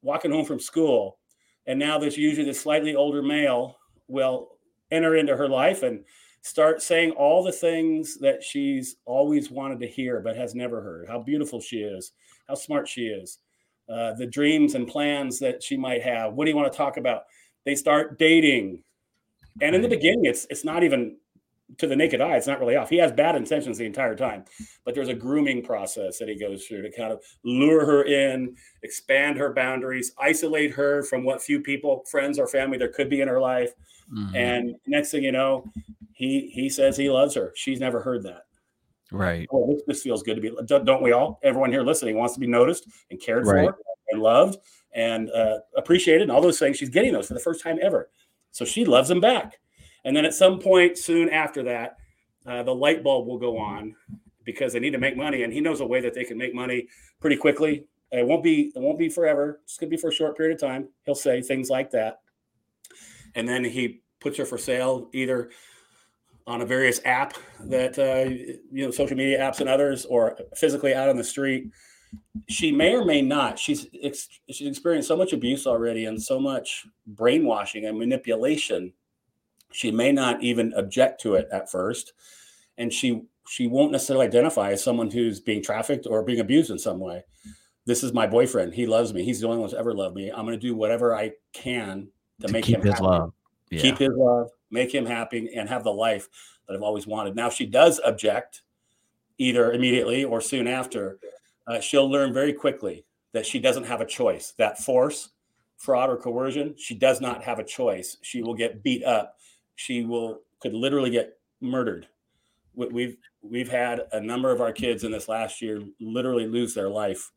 walking home from school. And now there's usually the slightly older male will enter into her life and start saying all the things that she's always wanted to hear but has never heard how beautiful she is, how smart she is, uh, the dreams and plans that she might have. What do you want to talk about? They start dating. And in the beginning, it's it's not even to the naked eye, it's not really off. He has bad intentions the entire time, but there's a grooming process that he goes through to kind of lure her in, expand her boundaries, isolate her from what few people, friends or family there could be in her life. Mm-hmm. And next thing you know, he he says he loves her. She's never heard that. Right. Well, this, this feels good to be. Don't we all? Everyone here listening wants to be noticed and cared right. for and loved and uh, appreciated and all those things. She's getting those for the first time ever. So she loves him back. And then at some point soon after that, uh, the light bulb will go on because they need to make money, and he knows a way that they can make money pretty quickly. It won't be it won't be forever. It's gonna be for a short period of time. He'll say things like that, and then he puts her for sale either on a various app that uh, you know social media apps and others, or physically out on the street. She may or may not. She's she's experienced so much abuse already and so much brainwashing and manipulation she may not even object to it at first, and she she won't necessarily identify as someone who's being trafficked or being abused in some way. This is my boyfriend. He loves me. He's the only one who's ever loved me. I'm going to do whatever I can to, to make him his happy. love. Yeah. Keep his love, make him happy, and have the life that I've always wanted. Now, if she does object, either immediately or soon after. Uh, she'll learn very quickly that she doesn't have a choice. That force, fraud, or coercion, she does not have a choice. She will get beat up she will could literally get murdered. We've we've had a number of our kids in this last year literally lose their life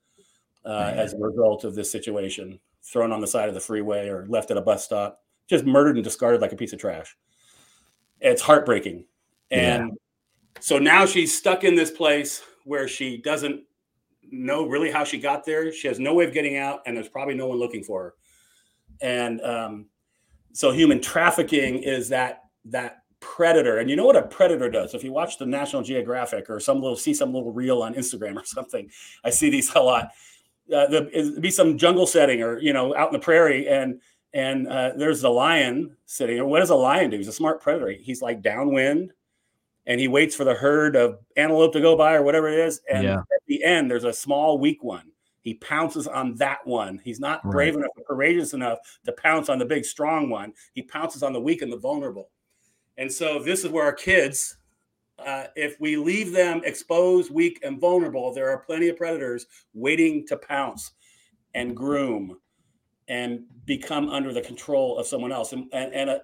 uh, as a result of this situation, thrown on the side of the freeway or left at a bus stop, just murdered and discarded like a piece of trash. It's heartbreaking, and yeah. so now she's stuck in this place where she doesn't know really how she got there. She has no way of getting out, and there's probably no one looking for her. And um, so human trafficking is that that predator. And you know what a predator does? If you watch the national geographic or some little see some little reel on instagram or something i see these a lot. Uh, the, be some jungle setting or you know out in the prairie and and uh, there's the lion sitting or what does a lion do? He's a smart predator. He's like downwind and he waits for the herd of antelope to go by or whatever it is. And yeah. at the end there's a small weak one he pounces on that one. He's not brave enough or courageous enough to pounce on the big, strong one. He pounces on the weak and the vulnerable. And so, this is where our kids, uh, if we leave them exposed, weak, and vulnerable, there are plenty of predators waiting to pounce and groom and become under the control of someone else. And, and, and a,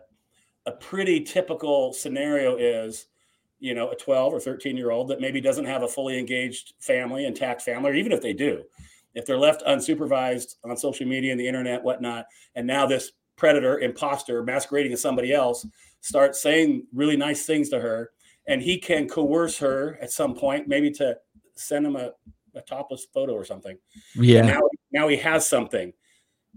a pretty typical scenario is you know a 12 or 13 year old that maybe doesn't have a fully engaged family intact family or even if they do if they're left unsupervised on social media and the internet, whatnot, and now this predator, imposter, masquerading as somebody else, starts saying really nice things to her, and he can coerce her at some point, maybe to send him a, a topless photo or something. Yeah. now, now he has something.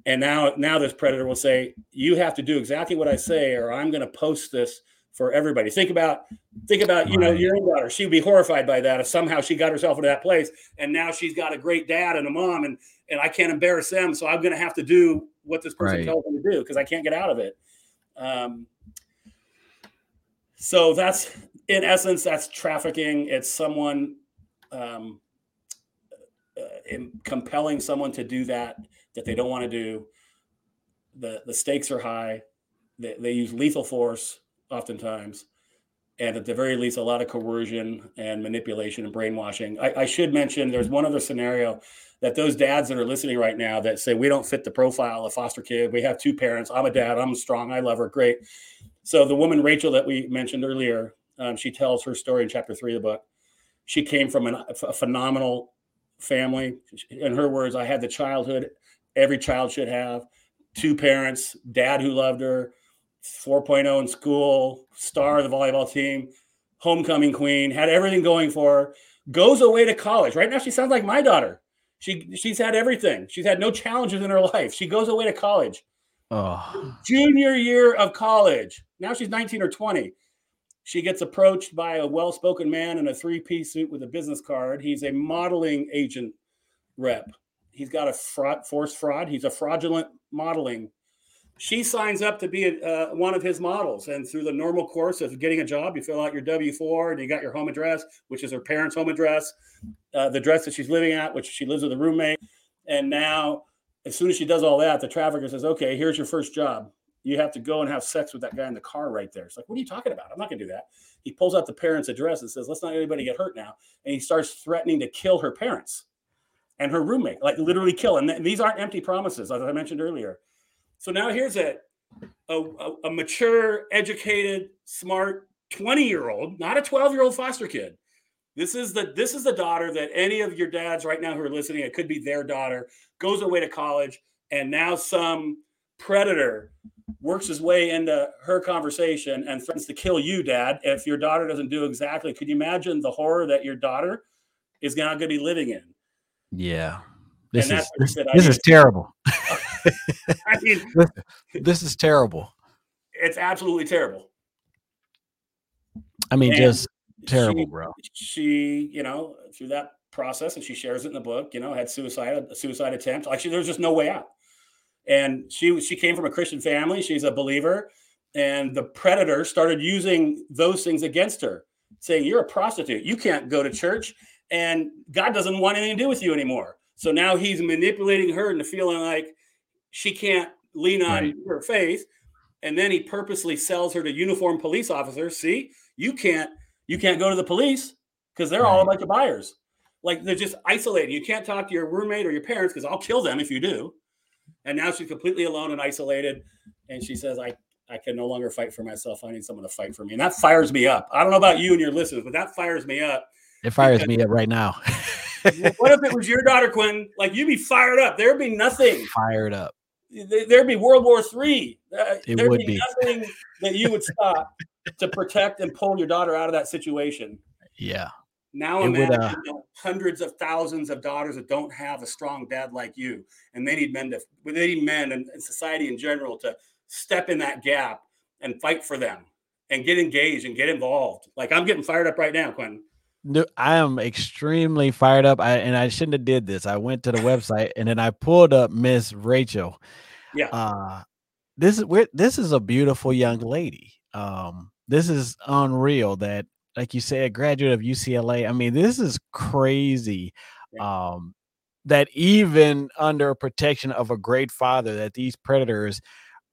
And now, now this predator will say, "You have to do exactly what I say, or I'm going to post this for everybody. Think about think about you know your own daughter. She would be horrified by that if somehow she got herself into that place, and now she's got a great dad and a mom, and and I can't embarrass them, so I'm going to have to do what this person right. tells me to do because I can't get out of it. Um, so that's in essence that's trafficking. It's someone um, uh, compelling someone to do that that they don't want to do. The the stakes are high. They, they use lethal force oftentimes, and at the very least, a lot of coercion and manipulation and brainwashing. I, I, should mention there's one other scenario that those dads that are listening right now that say we don't fit the profile of foster kid. We have two parents. I'm a dad. I'm strong. I love her. Great. So the woman Rachel that we mentioned earlier, Um, she tells her story in chapter three of the book. She came from an, a phenomenal family. In her words, I had the childhood every child should have two parents, dad who loved her, 4.0 in school, star of the volleyball team, homecoming queen, had everything going for her, goes away to college. Right now, she sounds like my daughter. She she's had everything. She's had no challenges in her life. She goes away to college. Oh. Junior year of college. Now she's 19 or 20. She gets approached by a well-spoken man in a three-piece suit with a business card. He's a modeling agent rep. He's got a fraud, forced fraud. He's a fraudulent modeling she signs up to be a, uh, one of his models. And through the normal course of getting a job, you fill out your W 4 and you got your home address, which is her parents' home address, uh, the address that she's living at, which she lives with a roommate. And now, as soon as she does all that, the trafficker says, Okay, here's your first job. You have to go and have sex with that guy in the car right there. It's like, What are you talking about? I'm not going to do that. He pulls out the parents' address and says, Let's not anybody get hurt now. And he starts threatening to kill her parents and her roommate, like literally kill. And th- these aren't empty promises, as I mentioned earlier so now here's a, a, a mature, educated, smart 20 year old, not a 12 year old foster kid. This is the this is the daughter that any of your dads right now who are listening, it could be their daughter, goes away to college, and now some predator works his way into her conversation and threatens to kill you, dad, if your daughter doesn't do exactly. Could you imagine the horror that your daughter is not going to be living in? Yeah. This is this, this is terrible. Uh, I mean, this, is terrible. It's absolutely terrible. I mean, and just terrible, she, bro. She, you know, through that process, and she shares it in the book. You know, had suicide, a suicide attempt. Actually, there's just no way out. And she she came from a Christian family. She's a believer, and the predator started using those things against her, saying, "You're a prostitute. You can't go to church, and God doesn't want anything to do with you anymore." So now he's manipulating her into feeling like she can't lean on right. her faith. And then he purposely sells her to uniformed police officers. See you can't you can't go to the police because they're right. all a bunch of buyers. Like they're just isolated you can't talk to your roommate or your parents because i'll kill them if you do. And now she's completely alone and isolated. And she says i i can no longer fight for myself. I need someone to fight for me. And that fires me up. I don't know about you and your listeners but that fires me up. It fires me up right now. What if it was your daughter quinn like you'd be fired up. There'd be nothing. Fired up there'd be World War Three. Uh, it there'd would be, be nothing that you would stop to protect and pull your daughter out of that situation. Yeah. Now it imagine would, uh, hundreds of thousands of daughters that don't have a strong dad like you, and they need men to, they need men and, and society in general to step in that gap and fight for them and get engaged and get involved. Like I'm getting fired up right now, Quentin. I am extremely fired up. I and I shouldn't have did this. I went to the website and then I pulled up Miss Rachel. Yeah. Uh, this is where this is a beautiful young lady. Um, this is unreal that, like you said, a graduate of UCLA. I mean, this is crazy. Um, that even under protection of a great father, that these predators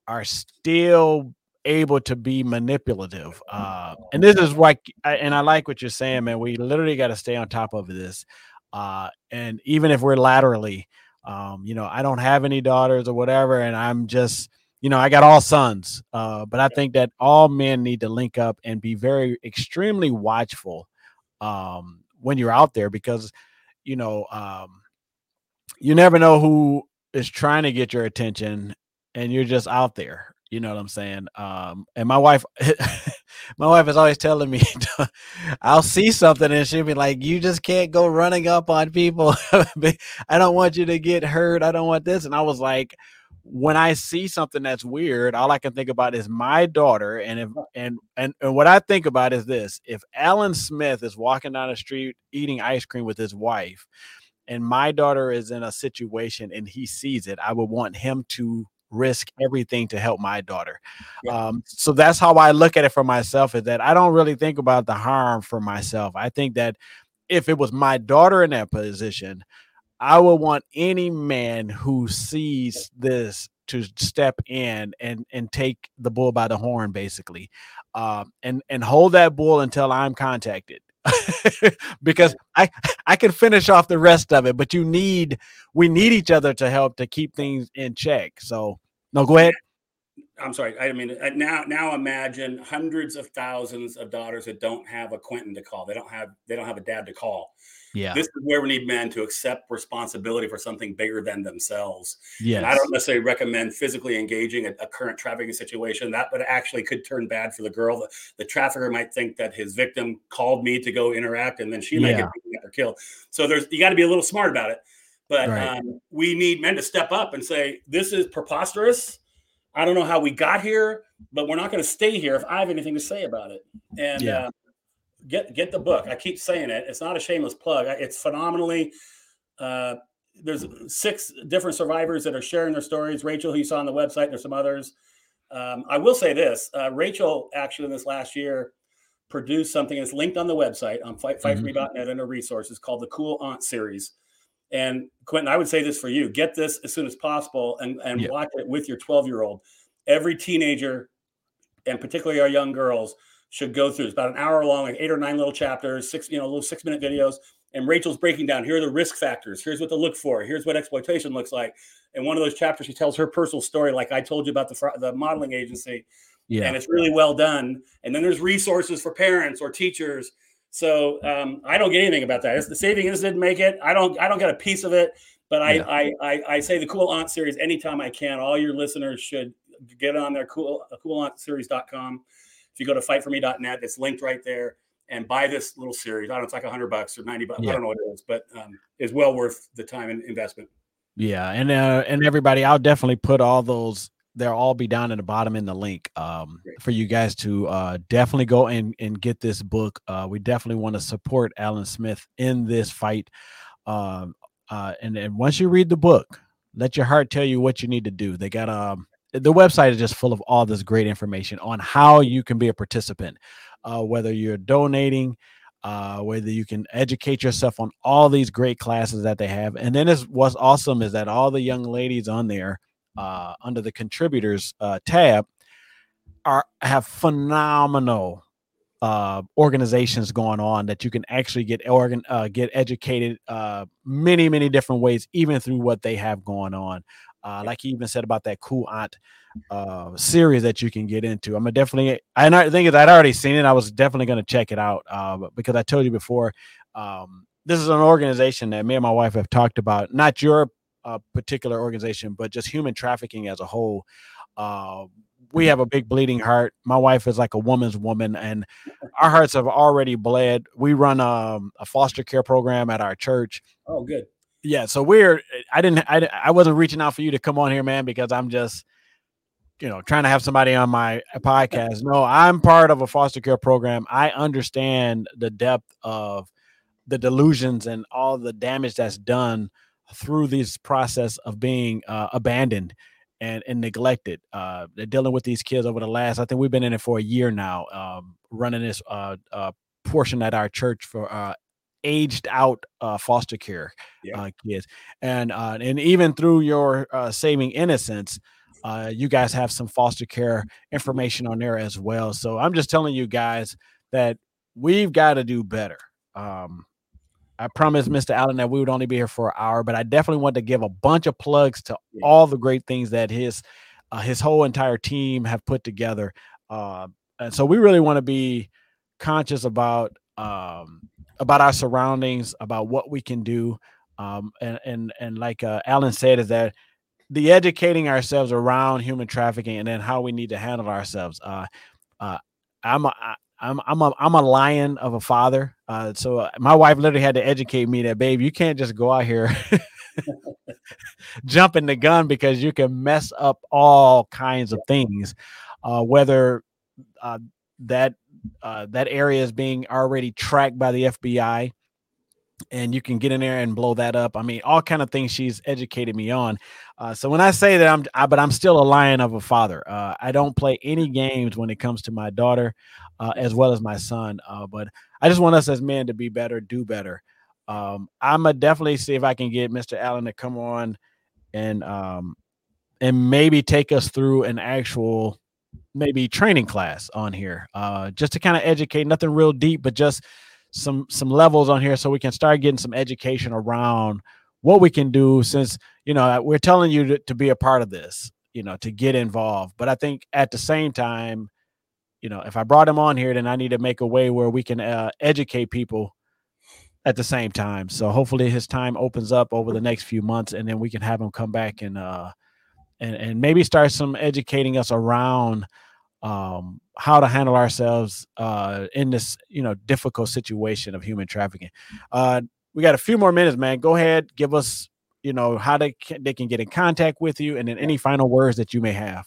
are still able to be manipulative. Uh, and this is why, and I like what you're saying, man. We literally got to stay on top of this. Uh, and even if we're laterally, um, you know, I don't have any daughters or whatever, and I'm just, you know, I got all sons. Uh, but I think that all men need to link up and be very extremely watchful um, when you're out there because, you know, um, you never know who is trying to get your attention and you're just out there you know what I'm saying? Um, and my wife, my wife is always telling me, I'll see something and she'll be like, "You just can't go running up on people. I don't want you to get hurt. I don't want this." And I was like, when I see something that's weird, all I can think about is my daughter. And if and and, and what I think about is this: if Alan Smyth is walking down the street eating ice cream with his wife, and my daughter is in a situation and he sees it, I would want him to risk everything to help my daughter. Yeah. Um, so that's how I look at it for myself is that I don't really think about the harm for myself. I think that if it was my daughter in that position, I would want any man who sees this to step in and and take the bull by the horn, basically, um, and and hold that bull until I'm contacted. because I I can finish off the rest of it, but you need we need each other to help to keep things in check. So no, go ahead. I'm sorry. I mean, uh, now now imagine hundreds of thousands of daughters that don't have a Quentin to call. They don't have they don't have a dad to call. Yeah. This is where we need men to accept responsibility for something bigger than themselves. Yeah. I don't necessarily recommend physically engaging a, a, current trafficking situation. That would actually could turn bad for the girl. The, the, trafficker might think that his victim called me to go interact, and then she might yeah. get or killed. So there's you got to be a little smart about it. But right. um, we need men to step up and say, "This is preposterous. I don't know how we got here, but we're not going to stay here if I have anything to say about it." And yeah. uh, get get the book. I keep saying it. It's not a shameless plug. It's phenomenally. Uh, there's six different survivors that are sharing their stories. Rachel, who you saw on the website, there's some others. Um, I will say this: uh, Rachel actually in this last year produced something that's linked on the website on fight, fightforme.net mm-hmm. under resources called the Cool Aunt series. And Quentin, I would say this for you: get this as soon as possible and and yeah. watch it with your 12 year old. Every teenager, and particularly our young girls, should go through. It's about an hour long, like eight or nine little chapters, six, you know, little six minute videos. And Rachel's breaking down here are the risk factors. Here's what to look for. Here's what exploitation looks like. And one of those chapters, she tells her personal story, like I told you about the, the modeling agency. Yeah. And it's really well done. And then there's resources for parents or teachers. So um, I don't get anything about that. It's the saving is didn't make it. I don't I don't get a piece of it. But I, yeah. I, I I say the cool aunt series anytime I can. All your listeners should get on their cool coolauntseries.com if you go to fightforme.net, it's linked right there and buy this little series. I don't know, it's like a hundred bucks or 90 bucks. Yeah. I don't know what it is, but um, it's well worth the time and investment. Yeah. And, uh, and everybody, I'll definitely put all those, they'll all be down in the bottom in the link um, for you guys to uh, definitely go and, and get this book. Uh, we definitely want to support Alan Smyth in this fight. Um, uh, and, and once you read the book, let your heart tell you what you need to do. They got um the website is just full of all this great information on how you can be a participant, uh, whether you're donating, uh, whether you can educate yourself on all these great classes that they have. And then what's awesome is that all the young ladies on there uh, under the contributors uh, tab are have phenomenal uh, organizations going on that you can actually get organ uh, get educated uh, many many different ways, even through what they have going on. Uh, like he even said about that cool aunt uh, series that you can get into. I'm definitely, and I think I'd already seen it. I was definitely going to check it out uh, because I told you before. Um, this is an organization that me and my wife have talked about. Not your uh, particular organization, but just human trafficking as a whole. Uh, we have a big bleeding heart. My wife is like a woman's woman, and our hearts have already bled. We run um, a foster care program at our church. Oh, good yeah so we're i didn't I, I wasn't reaching out for you to come on here man because i'm just you know trying to have somebody on my podcast. No i'm part of a foster care program. I understand the depth of the delusions and all the damage that's done through this process of being uh, abandoned and, and neglected. Uh, they're dealing with these kids over the last i think we've been in it for a year now um, running this uh, uh portion at our church for uh, aged out uh, foster care yeah. uh, kids, and uh, and even through your uh, saving innocence, uh, you guys have some foster care information on there as well. So I'm just telling you guys that we've got to do better. Um, I promised Mr. Alan that we would only be here for an hour, but I definitely want to give a bunch of plugs to yeah. all the great things that his uh, his whole entire team have put together. Uh, and so we really want to be conscious about um, about our surroundings, about what we can do. Um, and and and like uh, Alan said, is that the educating ourselves around human trafficking and then how we need to handle ourselves. Uh, uh, I'm a, I'm I'm a I'm a lion of a father. Uh, so uh, my wife literally had to educate me that, babe, you can't just go out here jumping the gun because you can mess up all kinds of things. Uh, whether uh, that uh, that area is being already tracked by the FBI and you can get in there and blow that up. I mean, all kind of things she's educated me on. Uh, so when I say that I'm, I, but I'm still a lion of a father. Uh, I don't play any games when it comes to my daughter, uh, as well as my son. Uh, but I just want us as men to be better, do better. Um, I'm gonna definitely see if I can get Mr. Alan to come on and um, and maybe take us through an actual maybe training class on here, uh, just to kind of educate. Nothing real deep, but just some some levels on here, so we can start getting some education around what we can do. Since you know we're telling you to, to be a part of this, you know, to get involved. But I think at the same time, you know, if I brought him on here, then I need to make a way where we can uh, educate people at the same time. So hopefully his time opens up over the next few months, and then we can have him come back and uh, and and maybe start some educating us around um, how to handle ourselves uh, in this you know difficult situation of human trafficking. Uh, we got a few more minutes, man. Go ahead, give us you know how they can, they can get in contact with you, and then any final words that you may have.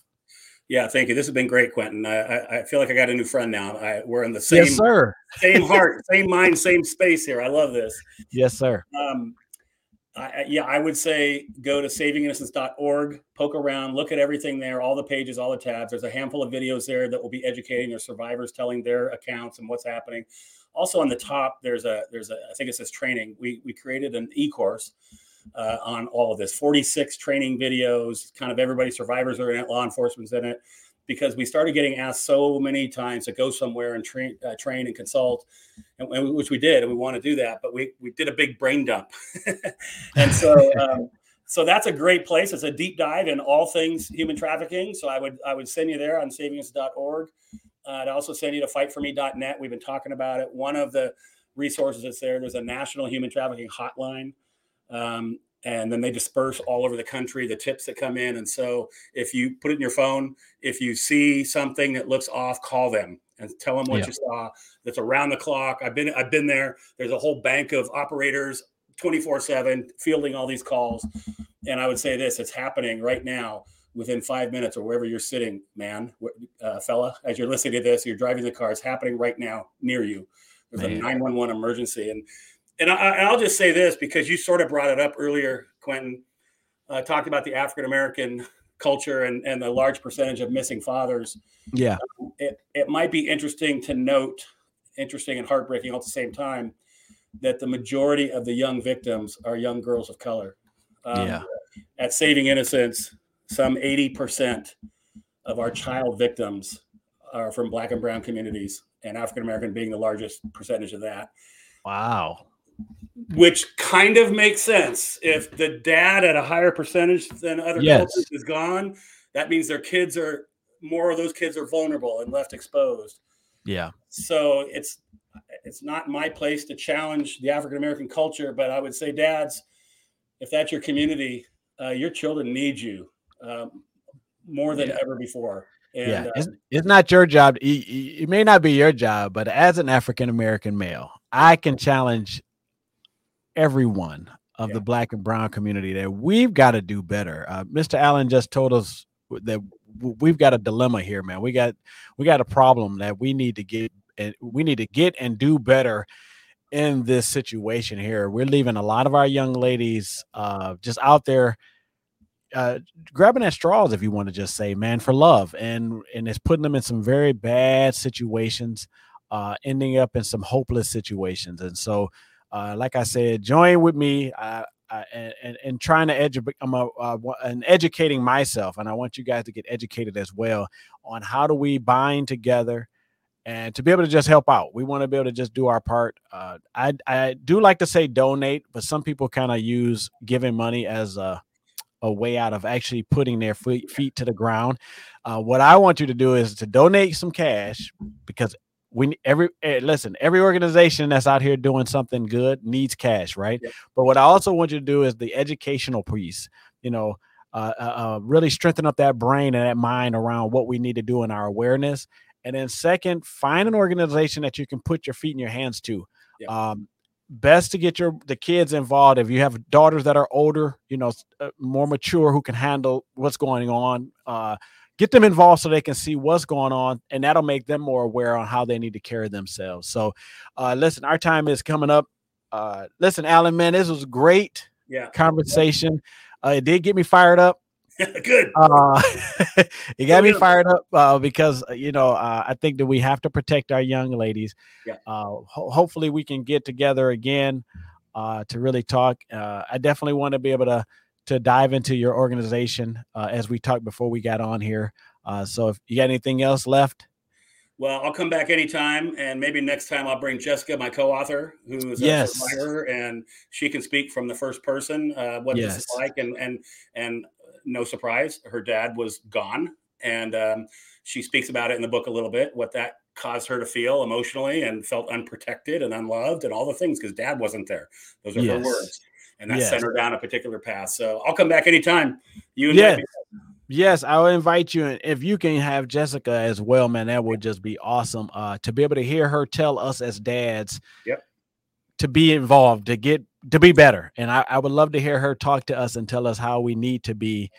Yeah, thank you. This has been great, Quentin. I, I feel like I got a new friend now. I, we're in the same, yes, sir. same heart, same mind, same space here. I love this. Yes, sir. Um, I, yeah, I would say go to savinginnocence.org, poke around, look at everything there, all the pages, all the tabs. There's a handful of videos there that will be educating their survivors, telling their accounts and what's happening. Also on the top, there's a there's a I think it says training. We we created an e-course uh, on all of this. 46 training videos, kind of everybody, survivors are in it, law enforcement's in it because we started getting asked so many times to go somewhere and train, uh, train and consult, and, and, which we did, and we want to do that. But we we did a big brain dump, and so um, so that's a great place. It's a deep dive in all things human trafficking. So I would I would send you there on savings.org. Uh, I'd also send you to fightforme.net. We've been talking about it. One of the resources that's there. There's a national human trafficking hotline. Um, and then they disperse all over the country the tips that come in. And so if you put it in your phone if you see something that looks off call them and tell them what yeah. you saw. That's around the clock. I've been i've been there. There's a whole bank of operators 24 7 fielding all these calls. And i would say this it's happening right now within five minutes or wherever you're sitting man uh, fella as you're listening to this you're driving the car it's happening right now near you. There's man. a 911 emergency. And and I, will just say this because you sort of brought it up earlier, Quentin. Uh, talked about the African American culture and, and the large percentage of missing fathers. Yeah. Um, it, it might be interesting to note, interesting and heartbreaking all at the same time, that the majority of the young victims are young girls of color. Um, yeah. At Saving Innocence, some 80% of our child victims are from Black and Brown communities, and African American being the largest percentage of that. Wow which kind of makes sense. If the dad at a higher percentage than other yes. cultures is gone, that means their kids are more of those kids are vulnerable and left exposed. Yeah. So it's it's not my place to challenge the African American culture, but I would say, dads, if that's your community, uh, your children need you um, more than yeah. ever before. And, yeah, uh, it's, it's, not your job. It, it may not be your job, but as an African American male, I can challenge everyone of yeah. the black and brown community that we've got to do better. Uh, Mr. Alan just told us that we've got a dilemma here, man. We got we got a problem that we need to get and we need to get and do better in this situation here. We're leaving a lot of our young ladies uh, just out there uh, grabbing at straws, if you want to just say, man, for love, and and it's putting them in some very bad situations, uh, ending up in some hopeless situations, and so uh, like I said, join with me uh, and, and trying to educate. I'm a, uh, educating myself, and I want you guys to get educated as well on how do we bind together and to be able to just help out. We want to be able to just do our part. Uh, I I do like to say donate, but some people kind of use giving money as a a way out of actually putting their feet, feet to the ground. Uh, what I want you to do is to donate some cash because we every eh, listen every organization that's out here doing something good needs cash right yeah. but what i also want you to do is the educational piece you know uh, uh, uh, really strengthen up that brain and that mind around what we need to do in our awareness and then second find an organization that you can put your feet in your hands to yeah. um, best to get your the kids involved if you have daughters that are older you know uh, more mature who can handle what's going on uh, get them involved so they can see what's going on and that'll make them more aware on how they need to carry themselves. So uh listen our time is coming up. Uh listen Alan man this was great yeah. conversation. Uh it did get me fired up. Good. Uh it got me fired up uh because uh, you know uh i think that we have to protect our young ladies. Yeah. Uh ho- hopefully we can get together again uh to really talk. Uh i definitely want to be able to to dive into your organization uh, as we talked before we got on here. Uh, so if you got anything else left, well, I'll come back anytime, and maybe next time I'll bring Jessica, my co-author, who is yes. a survivor, and she can speak from the first person uh, what yes. this is like, and and and no surprise, her dad was gone. And um, she speaks about it in the book a little bit, what that caused her to feel emotionally and felt unprotected and unloved and all the things because dad wasn't there. Those are yes. her words. And that yes. sent her down a particular path. So I'll come back anytime. You. Yes, I will invite you. And if you can have Jessica as well, man, that would just be awesome. Uh, to be able to hear her tell us as dads yep. to be involved, to get to be better. And I, I would love to hear her talk to us and tell us how we need to be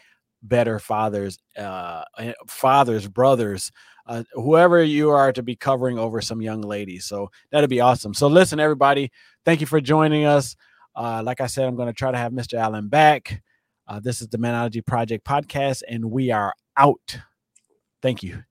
better fathers, uh, fathers, brothers, uh, whoever you are to be covering over some young ladies. So that'd be awesome. So listen, everybody, thank you for joining us. Uh, like I said, I'm going to try to have Mr. Alan back. Uh, this is the Manology Project podcast, and we are out. Thank you.